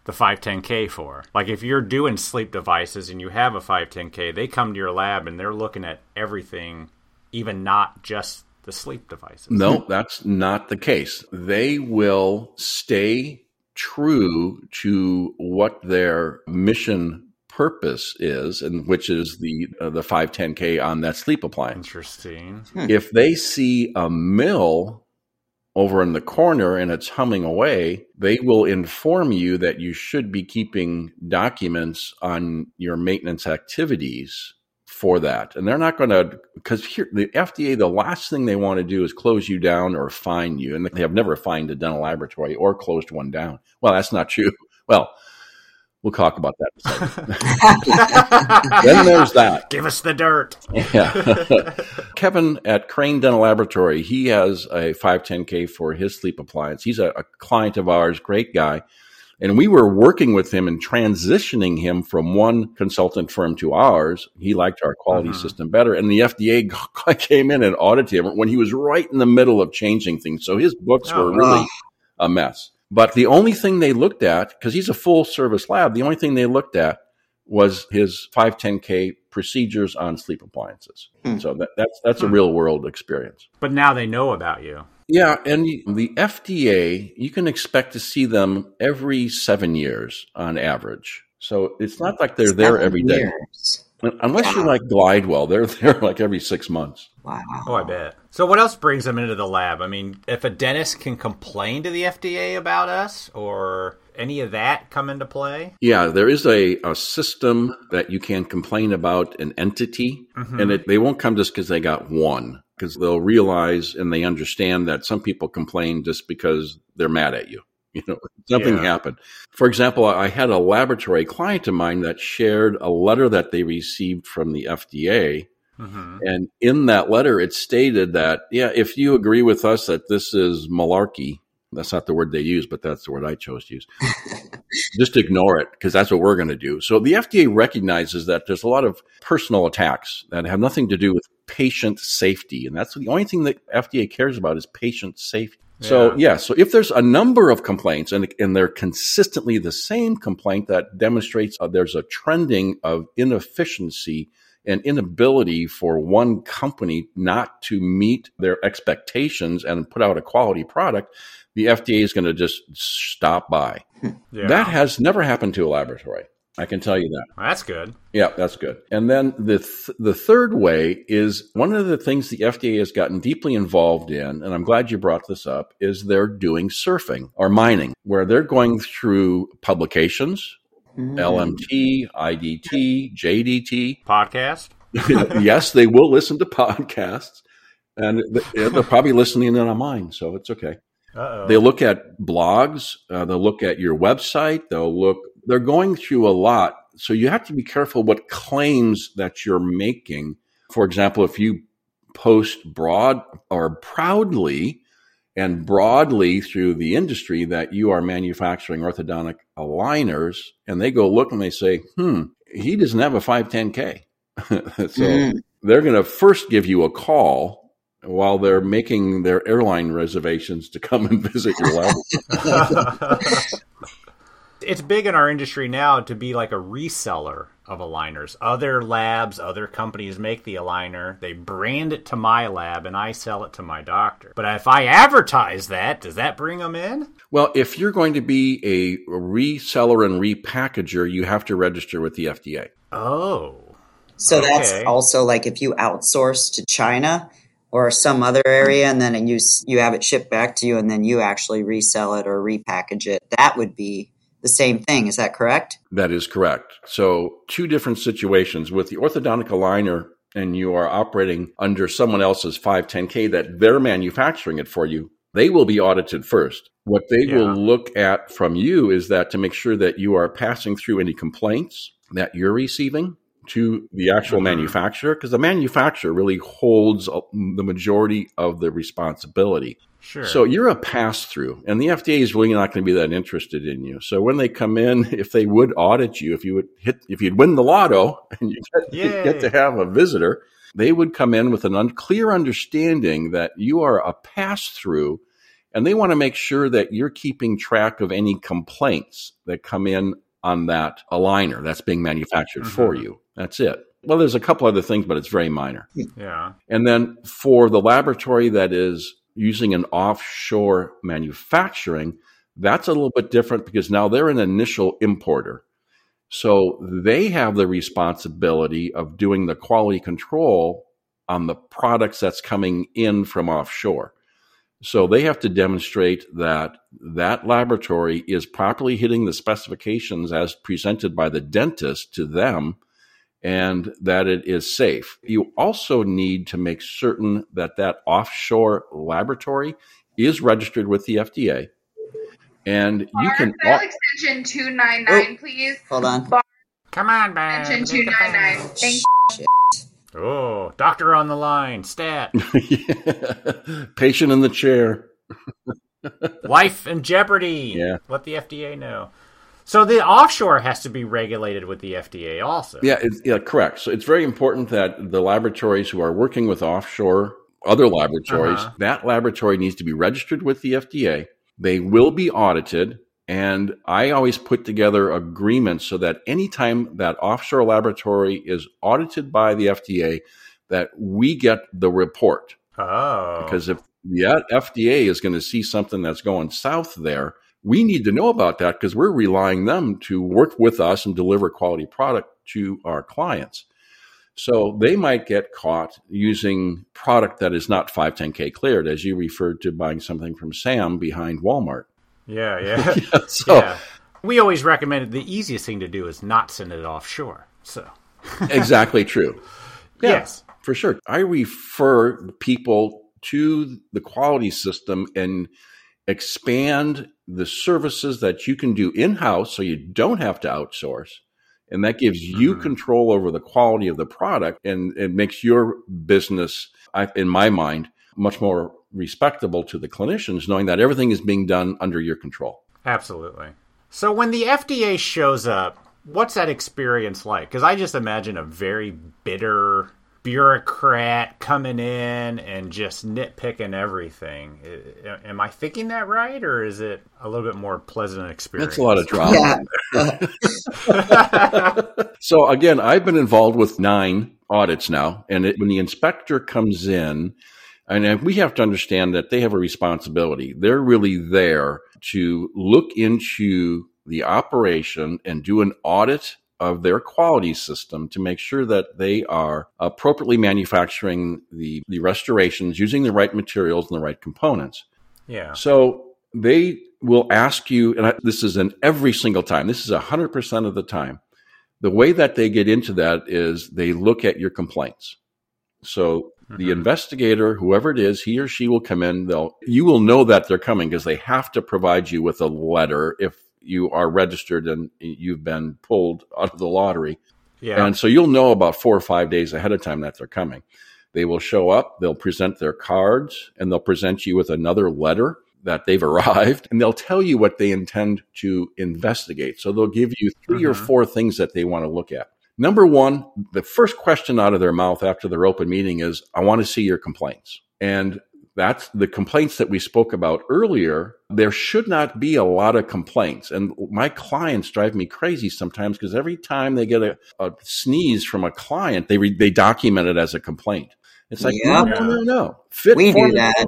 the 510K for. Like if you're doing sleep devices and you have a 510K, they come to your lab and they're looking at everything, even not just the sleep devices. No, that's not the case. They will stay true to what their mission purpose is, and which is the uh, the 510K on that sleep appliance. Interesting. if they see a mill over in the corner and it's humming away, they will inform you that you should be keeping documents on your maintenance activities for that. And they're not going to, because here, the FDA, the last thing they want to do is close you down or fine you. And they have never fined a dental laboratory or closed one down. Well, that's not true. Well, We'll talk about that. then there's that. Give us the dirt. Yeah. Kevin at Crane Dental Laboratory, he has a 510K for his sleep appliance. He's a, a, client of ours, great guy. And we were working with him and transitioning him from one consultant firm to ours. He liked our quality uh-huh. system better. And the FDA came in and audited him when he was right in the middle of changing things. So his books oh, were really a mess. But the only thing they looked at, because he's a full service lab, the only thing they looked at was his 510K procedures on sleep appliances. Hmm. So that, that's that's hmm. a real world experience. But now they know about you. Yeah, and the FDA, you can expect to see them every seven years on average. So it's not like they're seven there every day. Years. Unless wow. you're like Glidewell, they're there like every six months. Wow. Oh, I bet. So, what else brings them into the lab? I mean, if a dentist can complain to the FDA about us or any of that come into play? Yeah, there is a, a system that you can complain about an entity, mm-hmm. and it, they won't come just because they got one, because they'll realize and they understand that some people complain just because they're mad at you. You know, something yeah. happened. For example, I had a laboratory client of mine that shared a letter that they received from the FDA. Mm-hmm. And in that letter, it stated that, yeah, if you agree with us that this is malarkey, that's not the word they use, but that's the word I chose to use. Just ignore it because that's what we're going to do. So the FDA recognizes that there's a lot of personal attacks that have nothing to do with patient safety. And that's the only thing that FDA cares about is patient safety. So yeah, so if there's a number of complaints and and they're consistently the same complaint that demonstrates uh, there's a trending of inefficiency and inability for one company not to meet their expectations and put out a quality product, the FDA is going to just stop by. Yeah. That has never happened to a laboratory. I can tell you that. That's good. Yeah, that's good. And then the th- the third way is one of the things the FDA has gotten deeply involved in, and I'm glad you brought this up, is they're doing surfing or mining, where they're going through publications, mm. LMT, IDT, JDT, podcast. yes, they will listen to podcasts, and they're probably listening in on mine, so it's okay. Uh-oh. They look at blogs. Uh, they'll look at your website. They'll look they're going through a lot. So you have to be careful what claims that you're making. For example, if you post broad or proudly and broadly through the industry that you are manufacturing orthodontic aligners, and they go look and they say, hmm, he doesn't have a 510K. so mm. they're going to first give you a call while they're making their airline reservations to come and visit your lab. it's big in our industry now to be like a reseller of aligners. Other labs, other companies make the aligner, they brand it to my lab, and I sell it to my doctor. But if I advertise that, does that bring them in? Well, if you're going to be a reseller and repackager, you have to register with the FDA. Oh. So okay. that's also like if you outsource to China or some other area and then you you have it shipped back to you and then you actually resell it or repackage it. That would be the same thing. Is that correct? That is correct. So, two different situations with the orthodontic aligner, and you are operating under someone else's 510K that they're manufacturing it for you. They will be audited first. What they yeah. will look at from you is that to make sure that you are passing through any complaints that you're receiving to the actual mm-hmm. manufacturer, because the manufacturer really holds the majority of the responsibility. Sure. So you're a pass through, and the FDA is really not going to be that interested in you. So when they come in, if they would audit you, if you would hit, if you'd win the lotto and you get, get to have a visitor, they would come in with an unclear understanding that you are a pass through, and they want to make sure that you're keeping track of any complaints that come in on that aligner that's being manufactured mm-hmm. for you. That's it. Well, there's a couple other things, but it's very minor. Yeah. And then for the laboratory that is using an offshore manufacturing, that's a little bit different because now they're an initial importer. So they have the responsibility of doing the quality control on the products that's coming in from offshore. So they have to demonstrate that that laboratory is properly hitting the specifications as presented by the dentist to them and that it is safe. You also need to make certain that that offshore laboratory is registered with the FDA. And you can file extension 299, please. Hold on. Bar Come on, man. extension 299. Thank Oh, doctor on the line. Stat. patient in the chair. Life in jeopardy. Yeah. Let the FDA know. So the offshore has to be regulated with the FDA also. Yeah, it's, yeah, correct. So it's very important that the laboratories who are working with offshore other laboratories, Uh-huh. that laboratory needs to be registered with the FDA. They will be audited. And I always put together agreements so that anytime that offshore laboratory is audited by the FDA, that we get the report. Oh. Because if the FDA is going to see something that's going south there, we need to know about that because we're relying them to work with us and deliver quality product to our clients. So they might get caught using product that is not 510k cleared, as you referred to buying something from Sam behind Walmart. yeah, yeah. So yeah. We always recommended the easiest thing to do is not send it offshore. So, exactly true. Yeah, yes. for sure. I refer people to the quality system and expand the services that you can do in house so you don't have to outsource. And that gives you Mhm. control over the quality of the product and it makes your business, in my mind, much more respectable to the clinicians, knowing that everything is being done under your control. Absolutely. So when the FDA shows up, what's that experience like? Because I just imagine a very bitter bureaucrat coming in and just nitpicking everything. Am I thinking that right, or is it a little bit more pleasant experience? That's a lot of drama. Yeah. so again, I've been involved with nine audits now, and it, when the inspector comes in, and uh, we have to understand that they have a responsibility. They're really there to look into the operation and do an audit of their quality system to make sure that they are appropriately manufacturing the, the restorations using the right materials and the right components. yeah. So they will ask you, and I, this is in every single time, this is 100% of the time. The way that they get into that is they look at your complaints. So the Mhm. investigator, whoever it is, he or she will come in. They'll, you will know that they're coming because they have to provide you with a letter if you are registered and you've been pulled out of the lottery. Yeah. And so you'll know about four or five days ahead of time that they're coming. They will show up, they'll present their cards, and they'll present you with another letter that they've arrived, and they'll tell you what they intend to investigate. So they'll give you 3 or Mhm. four things that they want to look at. Number one, the first question out of their mouth after their open meeting is, I want to see your complaints. And that's the complaints that we spoke about earlier. There should not be a lot of complaints. And my clients drive me crazy sometimes because every time they get a, a sneeze from a client, they re, they document it as a complaint. It's like, Yeah. no, no, no, no. Fit We do that.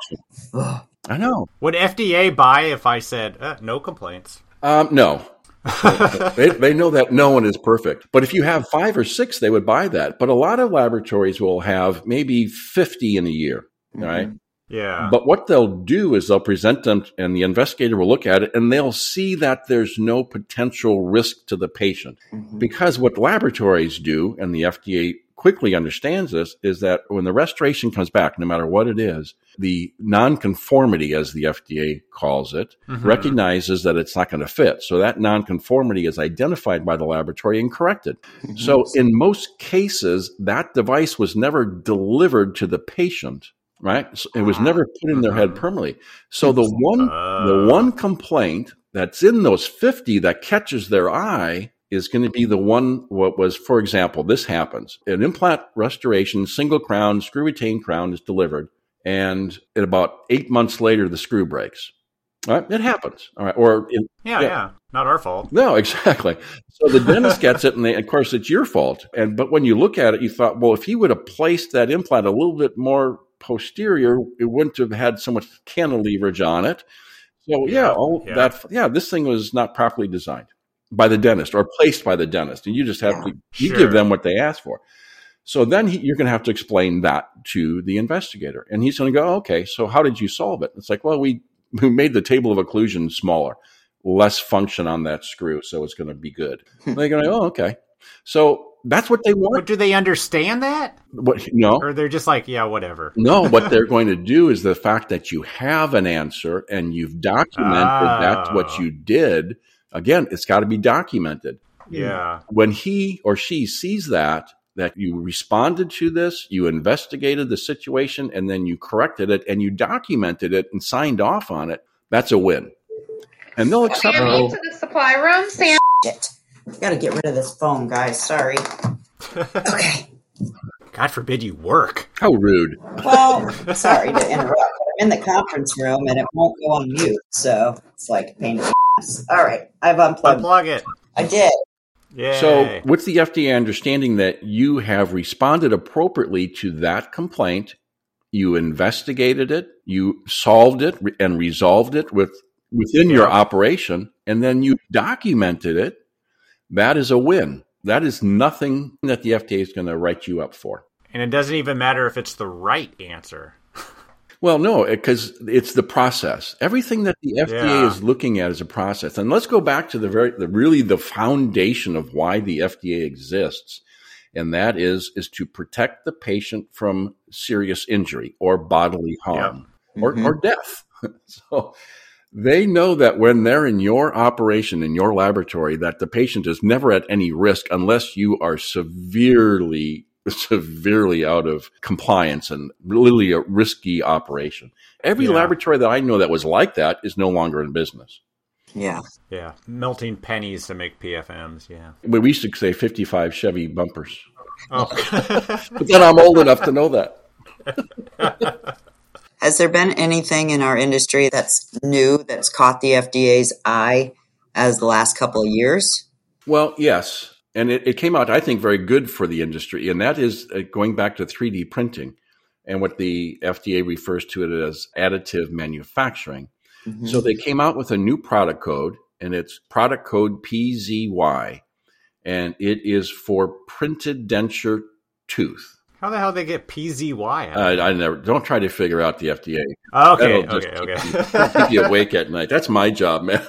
I know. Would FDA buy if I said uh, no complaints? Um, no. they, they know that no one is perfect. But if you have five or six, they would buy that. But a lot of laboratories will have maybe 50 in a year. Mm-hmm. Right. Yeah. But what they'll do is they'll present them and the investigator will look at it and they'll see that there's no potential risk to the patient. Mhm. Because what laboratories do, and the FDA quickly understands this, is that when the restoration comes back, no matter what it is, the nonconformity, as the FDA calls it, Mhm. recognizes that it's not going to fit. So that nonconformity is identified by the laboratory and corrected. So in most cases, that device was never delivered to the patient, right? So It was never put in their head Mhm. permanently. So the one, Uh. the one complaint that's in those 50 that catches their eye is going to be the one what was, for example, this happens. An implant restoration, single crown, screw retained crown is delivered. And about eight months later, the screw breaks. All right. It happens. All right. Or in, yeah, yeah. yeah, Not our fault. no, exactly. So the dentist gets it, and they, of course, it's your fault. And but when you look at it, you thought, well, if he would have placed that implant a little bit more posterior, it wouldn't have had so much cantileverage on it. So yeah, Yeah, all yeah. that yeah, this thing was not properly designed by the dentist or placed by the dentist, and you just have to you Sure. give them what they ask for. So then he, you're going to have to explain that to the investigator. And he's going to go, okay, so how did you solve it? It's like, well, we, we made the table of occlusion smaller, less function on that screw. So it's going to be good. They're going to go, oh, okay. So that's what they want. But do they understand that? What, no. Or they're just like, yeah, whatever. No, what they're going to do is the fact that you have an answer and you've documented Oh. that's what ah. you did. Again, it's got to be documented. Yeah. When he or she sees that, that you responded to this, you investigated the situation, and then you corrected it and you documented it and signed off on it, that's a win. And they'll accept Sammy it. to the supply room. Sam. Shit. Gotta get rid of this phone, guys. Sorry. Okay. God forbid you work. How rude. Well, sorry to interrupt, but I'm in the conference room and it won't go on mute, so it's like a pain in the ass. All right, I've unplugged. Unplug it. I did. Yeah. So, with the FDA understanding that you have responded appropriately to that complaint, you investigated it, you solved it and resolved it with within your operation, and then you documented it, that is a win. That is nothing that the FDA is going to write you up for. and it doesn't even matter if it's the right answer. Well, no, because it's the process. Everything that the FDA Yeah. is looking at is a process. And let's go back to the very, the really the foundation of why the FDA exists. And that is, is to protect the patient from serious injury or bodily harm or, Mhm. or death. so they know that when they're in your operation, in your laboratory, that the patient is never at any risk unless you are severely, severely out of compliance and really a risky operation. Every Yeah. laboratory that I know that was like that is no longer in business. Yeah. Yeah. Melting pennies to make PFMs. Yeah. We used to say 55 Chevy bumpers, Oh. but then I'm old enough to know that. Has there been anything in our industry that's new that's caught the FDA's eye as the last couple of years? Well, yes. And it, it came out, I think, very good for the industry. And that is uh, going back to 3D printing and what the FDA refers to it as additive manufacturing. Mhm. So they came out with a new product code, and it's product code PZY. And it is for printed denture tooth. How the hell they get PZY out? I, uh, I never don't try to figure out the FDA. Oh, okay. That'll just Okay. keep Okay. keep you awake at night. That's my job, man.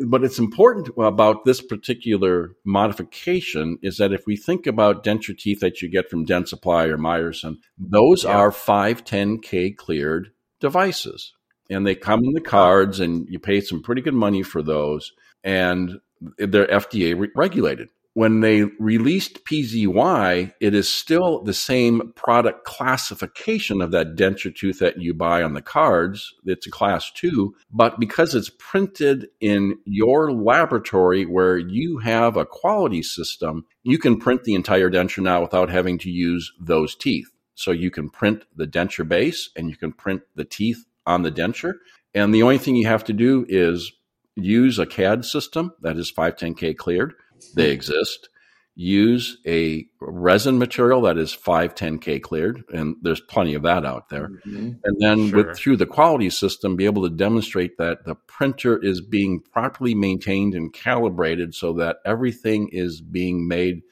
But it's important about this particular modification is that if we think about denture teeth that you get from Dentsply or Myerson, those Yeah. are 510K cleared devices. And they come in the cards and you pay some pretty good money for those and they're FDA re- regulated. When they released PZY, it is still the same product classification of that denture tooth that you buy on the cards. It's a class two, but because it's printed in your laboratory where you have a quality system, you can print the entire denture now without having to use those teeth. So you can print the denture base and you can print the teeth on the denture. And the only thing you have to do is use a CAD system that is 510K cleared. They exist. Use a resin material that is 510K cleared, and there's plenty of that out there. Mhm. And then Sure. with through the quality system, be able to demonstrate that the printer is being properly maintained and calibrated so that everything is being made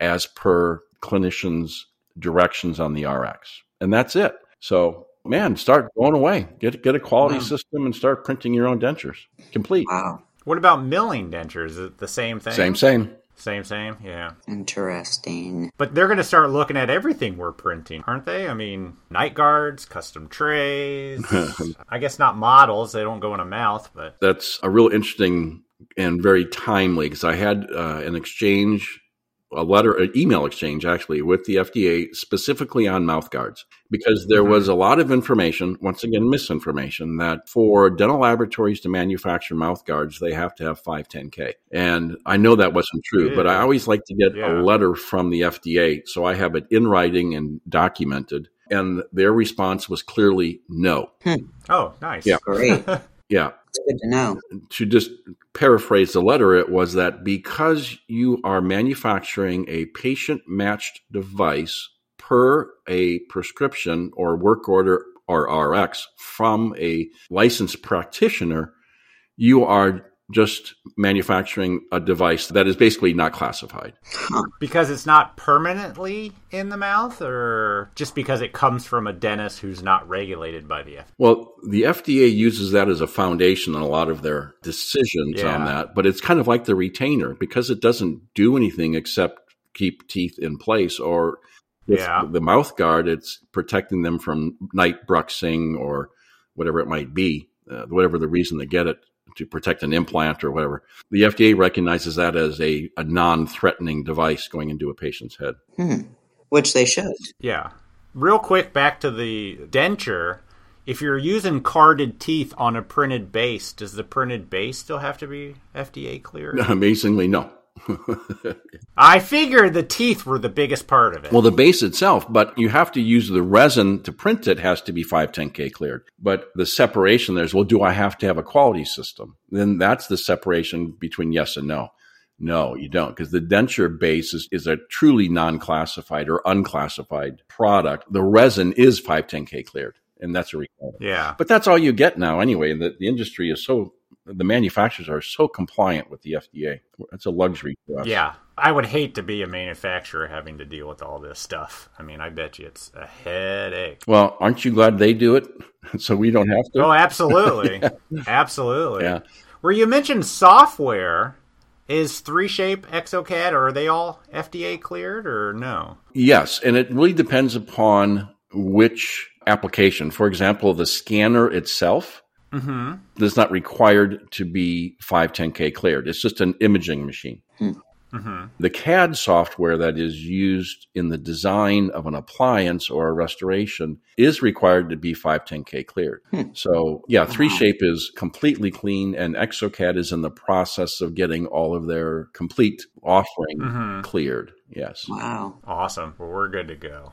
as per clinicians' directions on the RX. And that's it. So man, start going away. Get get a quality Wow. system and start printing your own dentures. Complete. Wow. What about milling dentures? Is it the same thing? Same, same. Same, same. Yeah. Interesting. But they're going to start looking at everything we're printing, aren't they? I mean, night guards, custom trays. I guess not models. They don't go in a mouth, but That's a real interesting and very timely because I had uh, an exchange, a letter, an email exchange actually with the FDA specifically on mouth guards because there Mhm. was a lot of information, once again, misinformation that for dental laboratories to manufacture mouth guards, they have to have 510K. And I know that wasn't true, but I always like to get Yeah. a letter from the FDA so I have it in writing and documented. And their response was clearly no. oh, nice. Yeah. Great. Yeah. It's good to know. to just paraphrase the letter, it was that because you are manufacturing a patient matched device per a prescription or work order or RX from a licensed practitioner, you are just manufacturing a device that is basically not classified. Because it's not permanently in the mouth, or just because it comes from a dentist who's not regulated by the FDA? Well, the FDA uses that as a foundation on a lot of their decisions Yeah. on that, but it's kind of like the retainer because it doesn't do anything except keep teeth in place or with Yeah. the mouth guard, it's protecting them from night bruxing or whatever it might be, uh, whatever the reason they get it to protect an implant or whatever. The FDA recognizes that as a, a non threatening device going into a patient's head. Hmm. Which they should. Yeah. Real quick, back to the denture. If you're using carded teeth on a printed base, does the printed base still have to be FDA cleared? Amazingly, no. I figured the teeth were the biggest part of it. Well, the base itself, but you have to use the resin to print it has to be 510K cleared. But the separation there's, well, do I have to have a quality system? Then that's the separation between yes and no. No, you don't, because the denture base is, is a truly non classified or unclassified product. The resin is 510K cleared, and that's a requirement. yeah. But that's all you get now anyway. The, the industry is so, the manufacturers are so compliant with the FDA. It's a luxury for us. Yeah. I would hate to be a manufacturer having to deal with all this stuff. I mean, I bet you it's a headache. Well, aren't you glad they do it so we don't have to? Oh, absolutely. Absolutely. Yeah. Where you mentioned software, is 3Shape ExoCAD, or are they all FDA cleared or no? Yes, and it really depends upon which application. For example, the scanner itself Mm-hmm. is not required to be 510K cleared. It's just an imaging machine. Mm-hmm. The CAD software that is used in the design of an appliance or a restoration is required to be 510K cleared. So, yeah, 3Shape is completely clean, and ExoCAD is in the process of getting all of their complete offering Mhm. cleared. Yes. Wow. Awesome. Well, we're good to go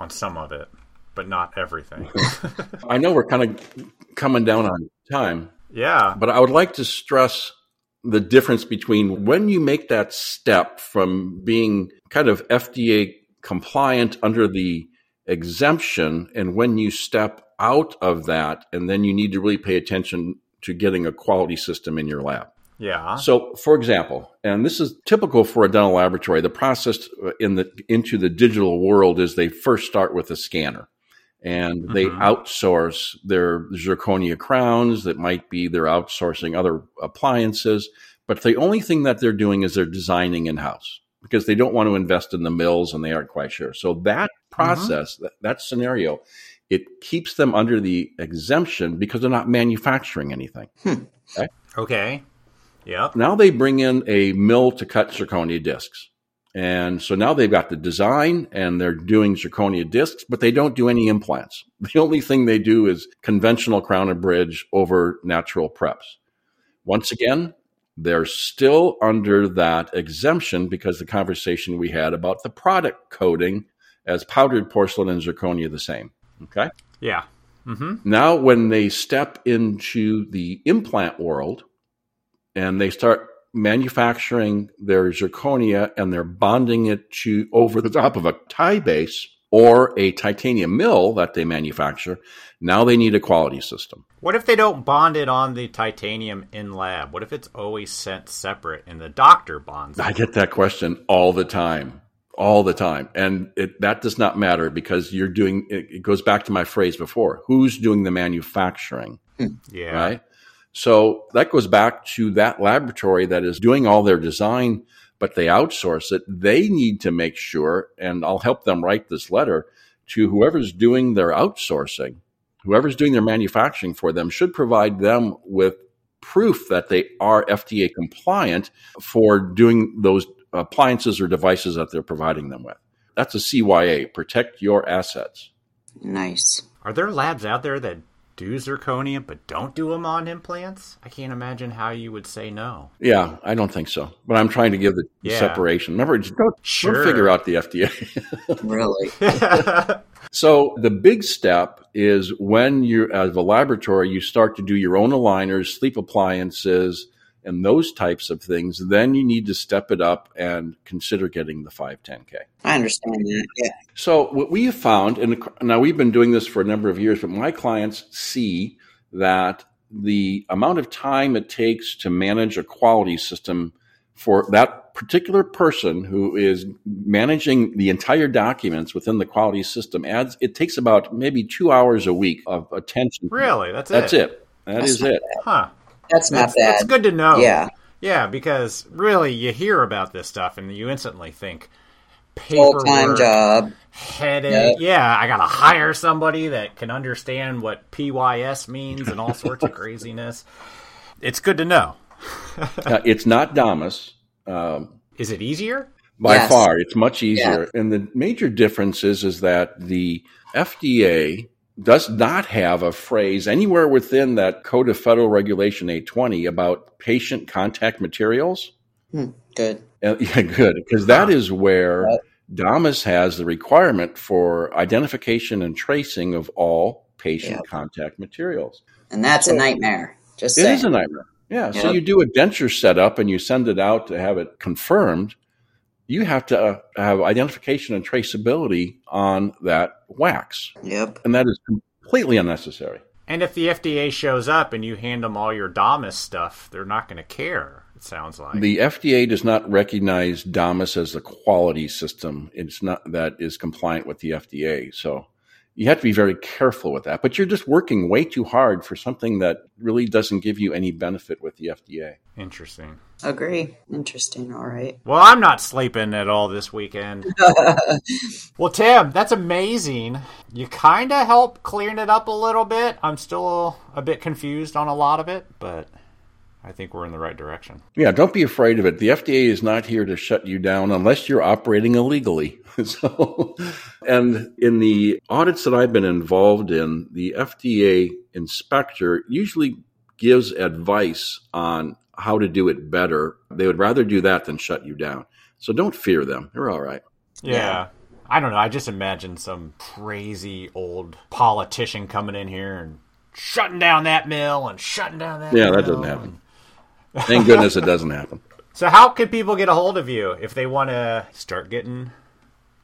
on some of it, but not everything. I know we're kind of coming down on time, yeah. but I would like to stress the difference between when you make that step from being kind of FDA compliant under the exemption and when you step out of that and then you need to really pay attention to getting a quality system in your lab. Yeah. So, for example, and this is typical for a dental laboratory, the process in the into the digital world is they first start with a scanner, and they Mhm. outsource their zirconia crowns. That might be they're outsourcing other appliances, but the only thing that they're doing is they're designing in house because they don't want to invest in the mills and they aren't quite sure. So that process, that, that scenario, it keeps them under the exemption because they're not manufacturing anything. Okay. Yep. Now they bring in a mill to cut zirconia discs. And so now they've got the design and they're doing zirconia discs, but they don't do any implants. The only thing they do is conventional crown and bridge over natural preps. Once again, they're still under that exemption because the conversation we had about the product coding as powdered porcelain and zirconia the same. Okay. Yeah. Mm-hmm. Now, when they step into the implant world and they start manufacturing their zirconia and they're bonding it to over the top of a Ti-base or a titanium mill that they manufacture, now they need a quality system. What if they don't bond it on the titanium in lab? What if it's always sent separate and the doctor bonds it? I get that question all the time. All the time. And it, that does not matter because you're doing, it, it goes back to my phrase before who's doing the manufacturing? Hmm. Yeah. right? So that goes back to that laboratory that is doing all their design, but they outsource it. They need to make sure, and I'll help them write this letter to whoever's doing their outsourcing, whoever's doing their manufacturing for them should provide them with proof that they are FDA compliant for doing those appliances or devices that they're providing them with. That's a CYA, protect your assets. Nice. Are there labs out there that do zirconia but don't do them on implants? I can't imagine how you would say no. Yeah, I don't think so. But I'm trying to give the Yeah. separation. Remember, just don't, Sure. don't figure out the FDA. Really. so the big step is when you're as a laboratory, you start to do your own aligners, sleep appliances, and those types of things. Then you need to step it up and consider getting the 510K. I understand that. Yeah. So what we have found, and now we've been doing this for a number of years, but my clients see that the amount of time it takes to manage a quality system for that particular person who is managing the entire documents within the quality system adds it takes about maybe two hours a week of attention. Really? That's it. That's it. That That's is not it. Huh. That's not That's, bad. that's good to know. Yeah. Yeah, because really you hear about this stuff and you instantly think Full time paperwork, job. headache. Yeah, I got to hire somebody that can understand what PYS means and all sorts of craziness. It's good to know. Uh, it's not Damas. Um, Is it easier? by Yes. far it's much easier and the major difference is is that the fda does not have a phrase anywhere within that code of federal regulation 820 about patient contact materials Good. Uh, yeah good because that is where Yep. damas has the requirement for identification and tracing of all patient Yep. contact materials And that's a nightmare. Just it saying. is a nightmare. Yeah. So you do a denture setup and you send it out to have it confirmed. You have to uh, have identification and traceability on that wax. Yep. And that is completely unnecessary. And if the FDA shows up and you hand them all your DAMAS stuff, they're not going to care, it sounds like. The FDA does not recognize DAMAS as a quality system. It's not that is compliant with the FDA. So you have to be very careful with that. But you're just working way too hard for something that really doesn't give you any benefit with the FDA. Interesting. Agree. Interesting. All right. Well, I'm not sleeping at all this weekend. well, Tim, that's amazing. You kind of helped clearing it up a little bit. I'm still a bit confused on a lot of it, but I think we're in the right direction. Yeah, don't be afraid of it. The FDA is not here to shut you down unless you're operating illegally. so, and in the audits that I've been involved in, the FDA inspector usually gives advice on how to do it better. They would rather do that than shut you down. So don't fear them. They're all right. Yeah. Yeah. I don't know. I just imagine some crazy old politician coming in here and shutting down that mill and shutting down that Yeah, that doesn't happen. Thank goodness it doesn't happen. So, how can people get a hold of you if they want to start getting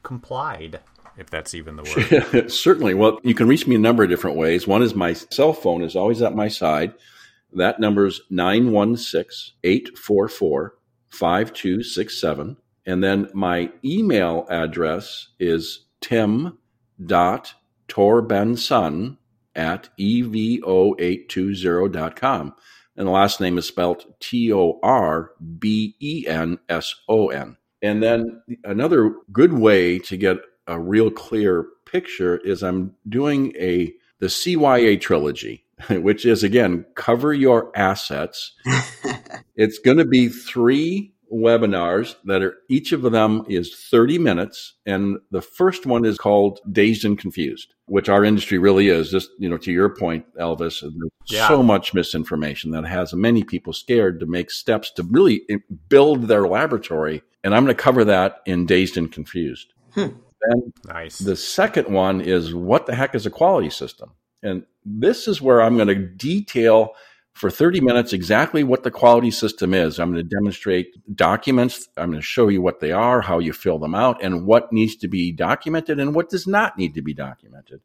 complied? If that's even the word. Certainly. Well, you can reach me a number of different ways. One is my cell phone is always at my side. That number is 916 844 5267. And then my email address is tim.torbenson at E evo820.com. And the last name is spelled T O R B E N S O N. And then another good way to get a real clear picture is I'm doing a the CYA trilogy, which is again cover your assets. it's going to be three webinars that are each of them is 30 minutes and the first one is called dazed and confused which our industry really is just you know to your point elvis there's Yeah. so much misinformation that has many people scared to make steps to really eh, build their laboratory and i'm going to cover that in dazed and confused hmm. then nice. the second one is what the heck is a quality system? And this is where I'm going to detail for 30 minutes exactly what the quality system is. I'm going to demonstrate documents. I'm going to show you what they are, how you fill them out, and what needs to be documented and what does not need to be documented.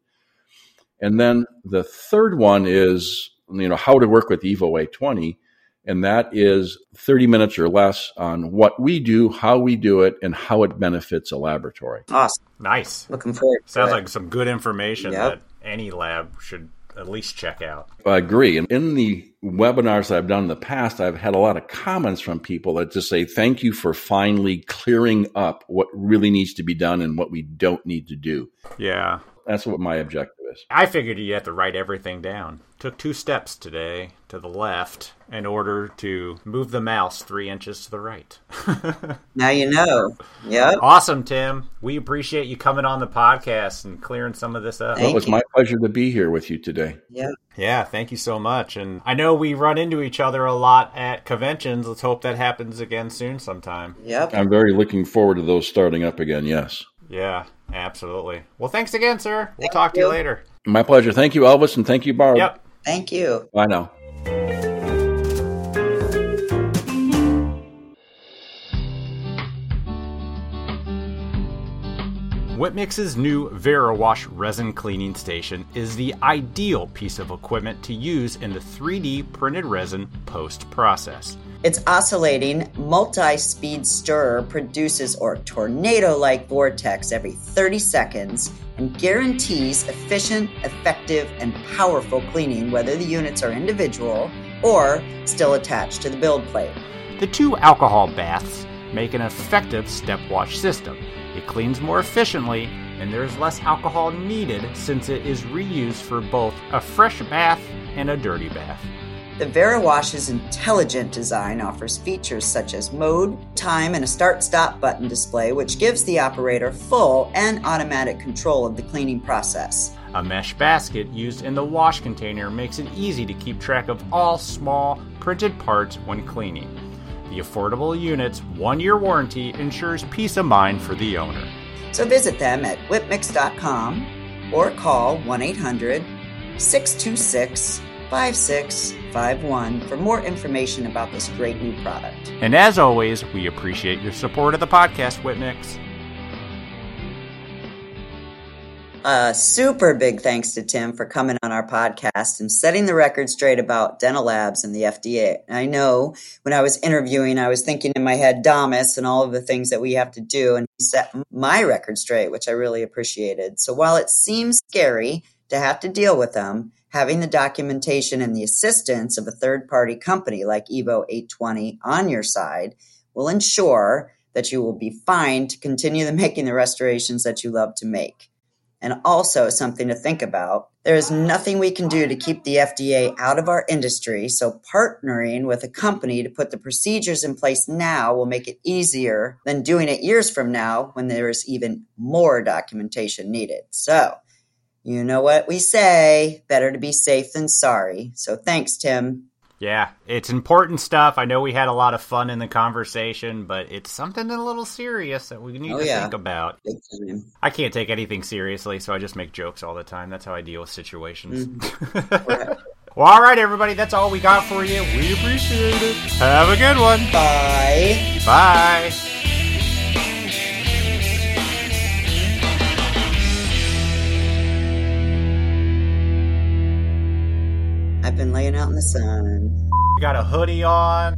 And then the third one is, you know, how to work with Evo 820. And that is 30 minutes or less on what we do, how we do it, and how it benefits a laboratory. Awesome. nice. Looking forward. to Sounds it. like some good information Yep. that any lab should at least check out. I agree. And in the webinars that I've done in the past, I've had a lot of comments from people that just say, thank you for finally clearing up what really needs to be done and what we don't need to do. Yeah. That's what my objective is. I figured you had to write everything down. Took two steps today to the left in order to move the mouse three inches to the right. Now you know. Yep. awesome, Tim. We appreciate you coming on the podcast and clearing some of this up. Thank it was you. my pleasure to be here with you today. Yep. Yeah, thank you so much. And I know we run into each other a lot at conventions. Let's hope that happens again soon sometime. Yep. I'm very looking forward to those starting up again. Yes. Yeah, absolutely. Well, thanks again, sir. We'll Thank talk to you you. later. My pleasure. Thank you, Elvis, and thank you, Barb. Yep. Thank you. Bye now. Whip Mix's new VeriWash resin cleaning station is the ideal piece of equipment to use in the 3D printed resin post process. Its oscillating, multi speed stirrer produces a tornado like vortex every 30 seconds and guarantees efficient, effective, and powerful cleaning whether the units are individual or still attached to the build plate. The two alcohol baths make an effective step wash system. It cleans more efficiently, and there is less alcohol needed since it is reused for both a fresh bath and a dirty bath. The VeriWash's intelligent design offers features such as mode, time, and a start stop button display, which gives the operator full and automatic control of the cleaning process. A mesh basket used in the wash container makes it easy to keep track of all small, printed parts when cleaning. The affordable unit's one year warranty ensures peace of mind for the owner. So visit them at whipmix.com or call 1 800 626 5651 for more information about this great new product. And as always, we appreciate your support of the podcast, Whip Mix. A super big thanks to Tim for coming on our podcast and setting the record straight about dental labs and the FDA. I know when I was interviewing, I was thinking in my head DAMAS and all of the things that we have to do, and he set my record straight, which I really appreciated. So while it seems scary to have to deal with them, having the documentation and the assistance of a third party company like Evo 820 on your side will ensure that you will be fine to continue making the restorations that you love to make and also something to think about. There is nothing we can do to keep the FDA out of our industry, so partnering with a company to put the procedures in place now will make it easier than doing it years from now when there is even more documentation needed. So, you know what we say better to be safe than sorry. So, thanks, Tim. Yeah, it's important stuff. I know we had a lot of fun in the conversation, but it's something a little serious that we need Oh, to yeah. think about. I can't take anything seriously, so I just make jokes all the time. That's how I deal with situations. Right. Mm. well, all right, everybody, that's all we got for you. We appreciate it. Have a good one. Bye. Bye. Been laying out in the sun. Got a hoodie on.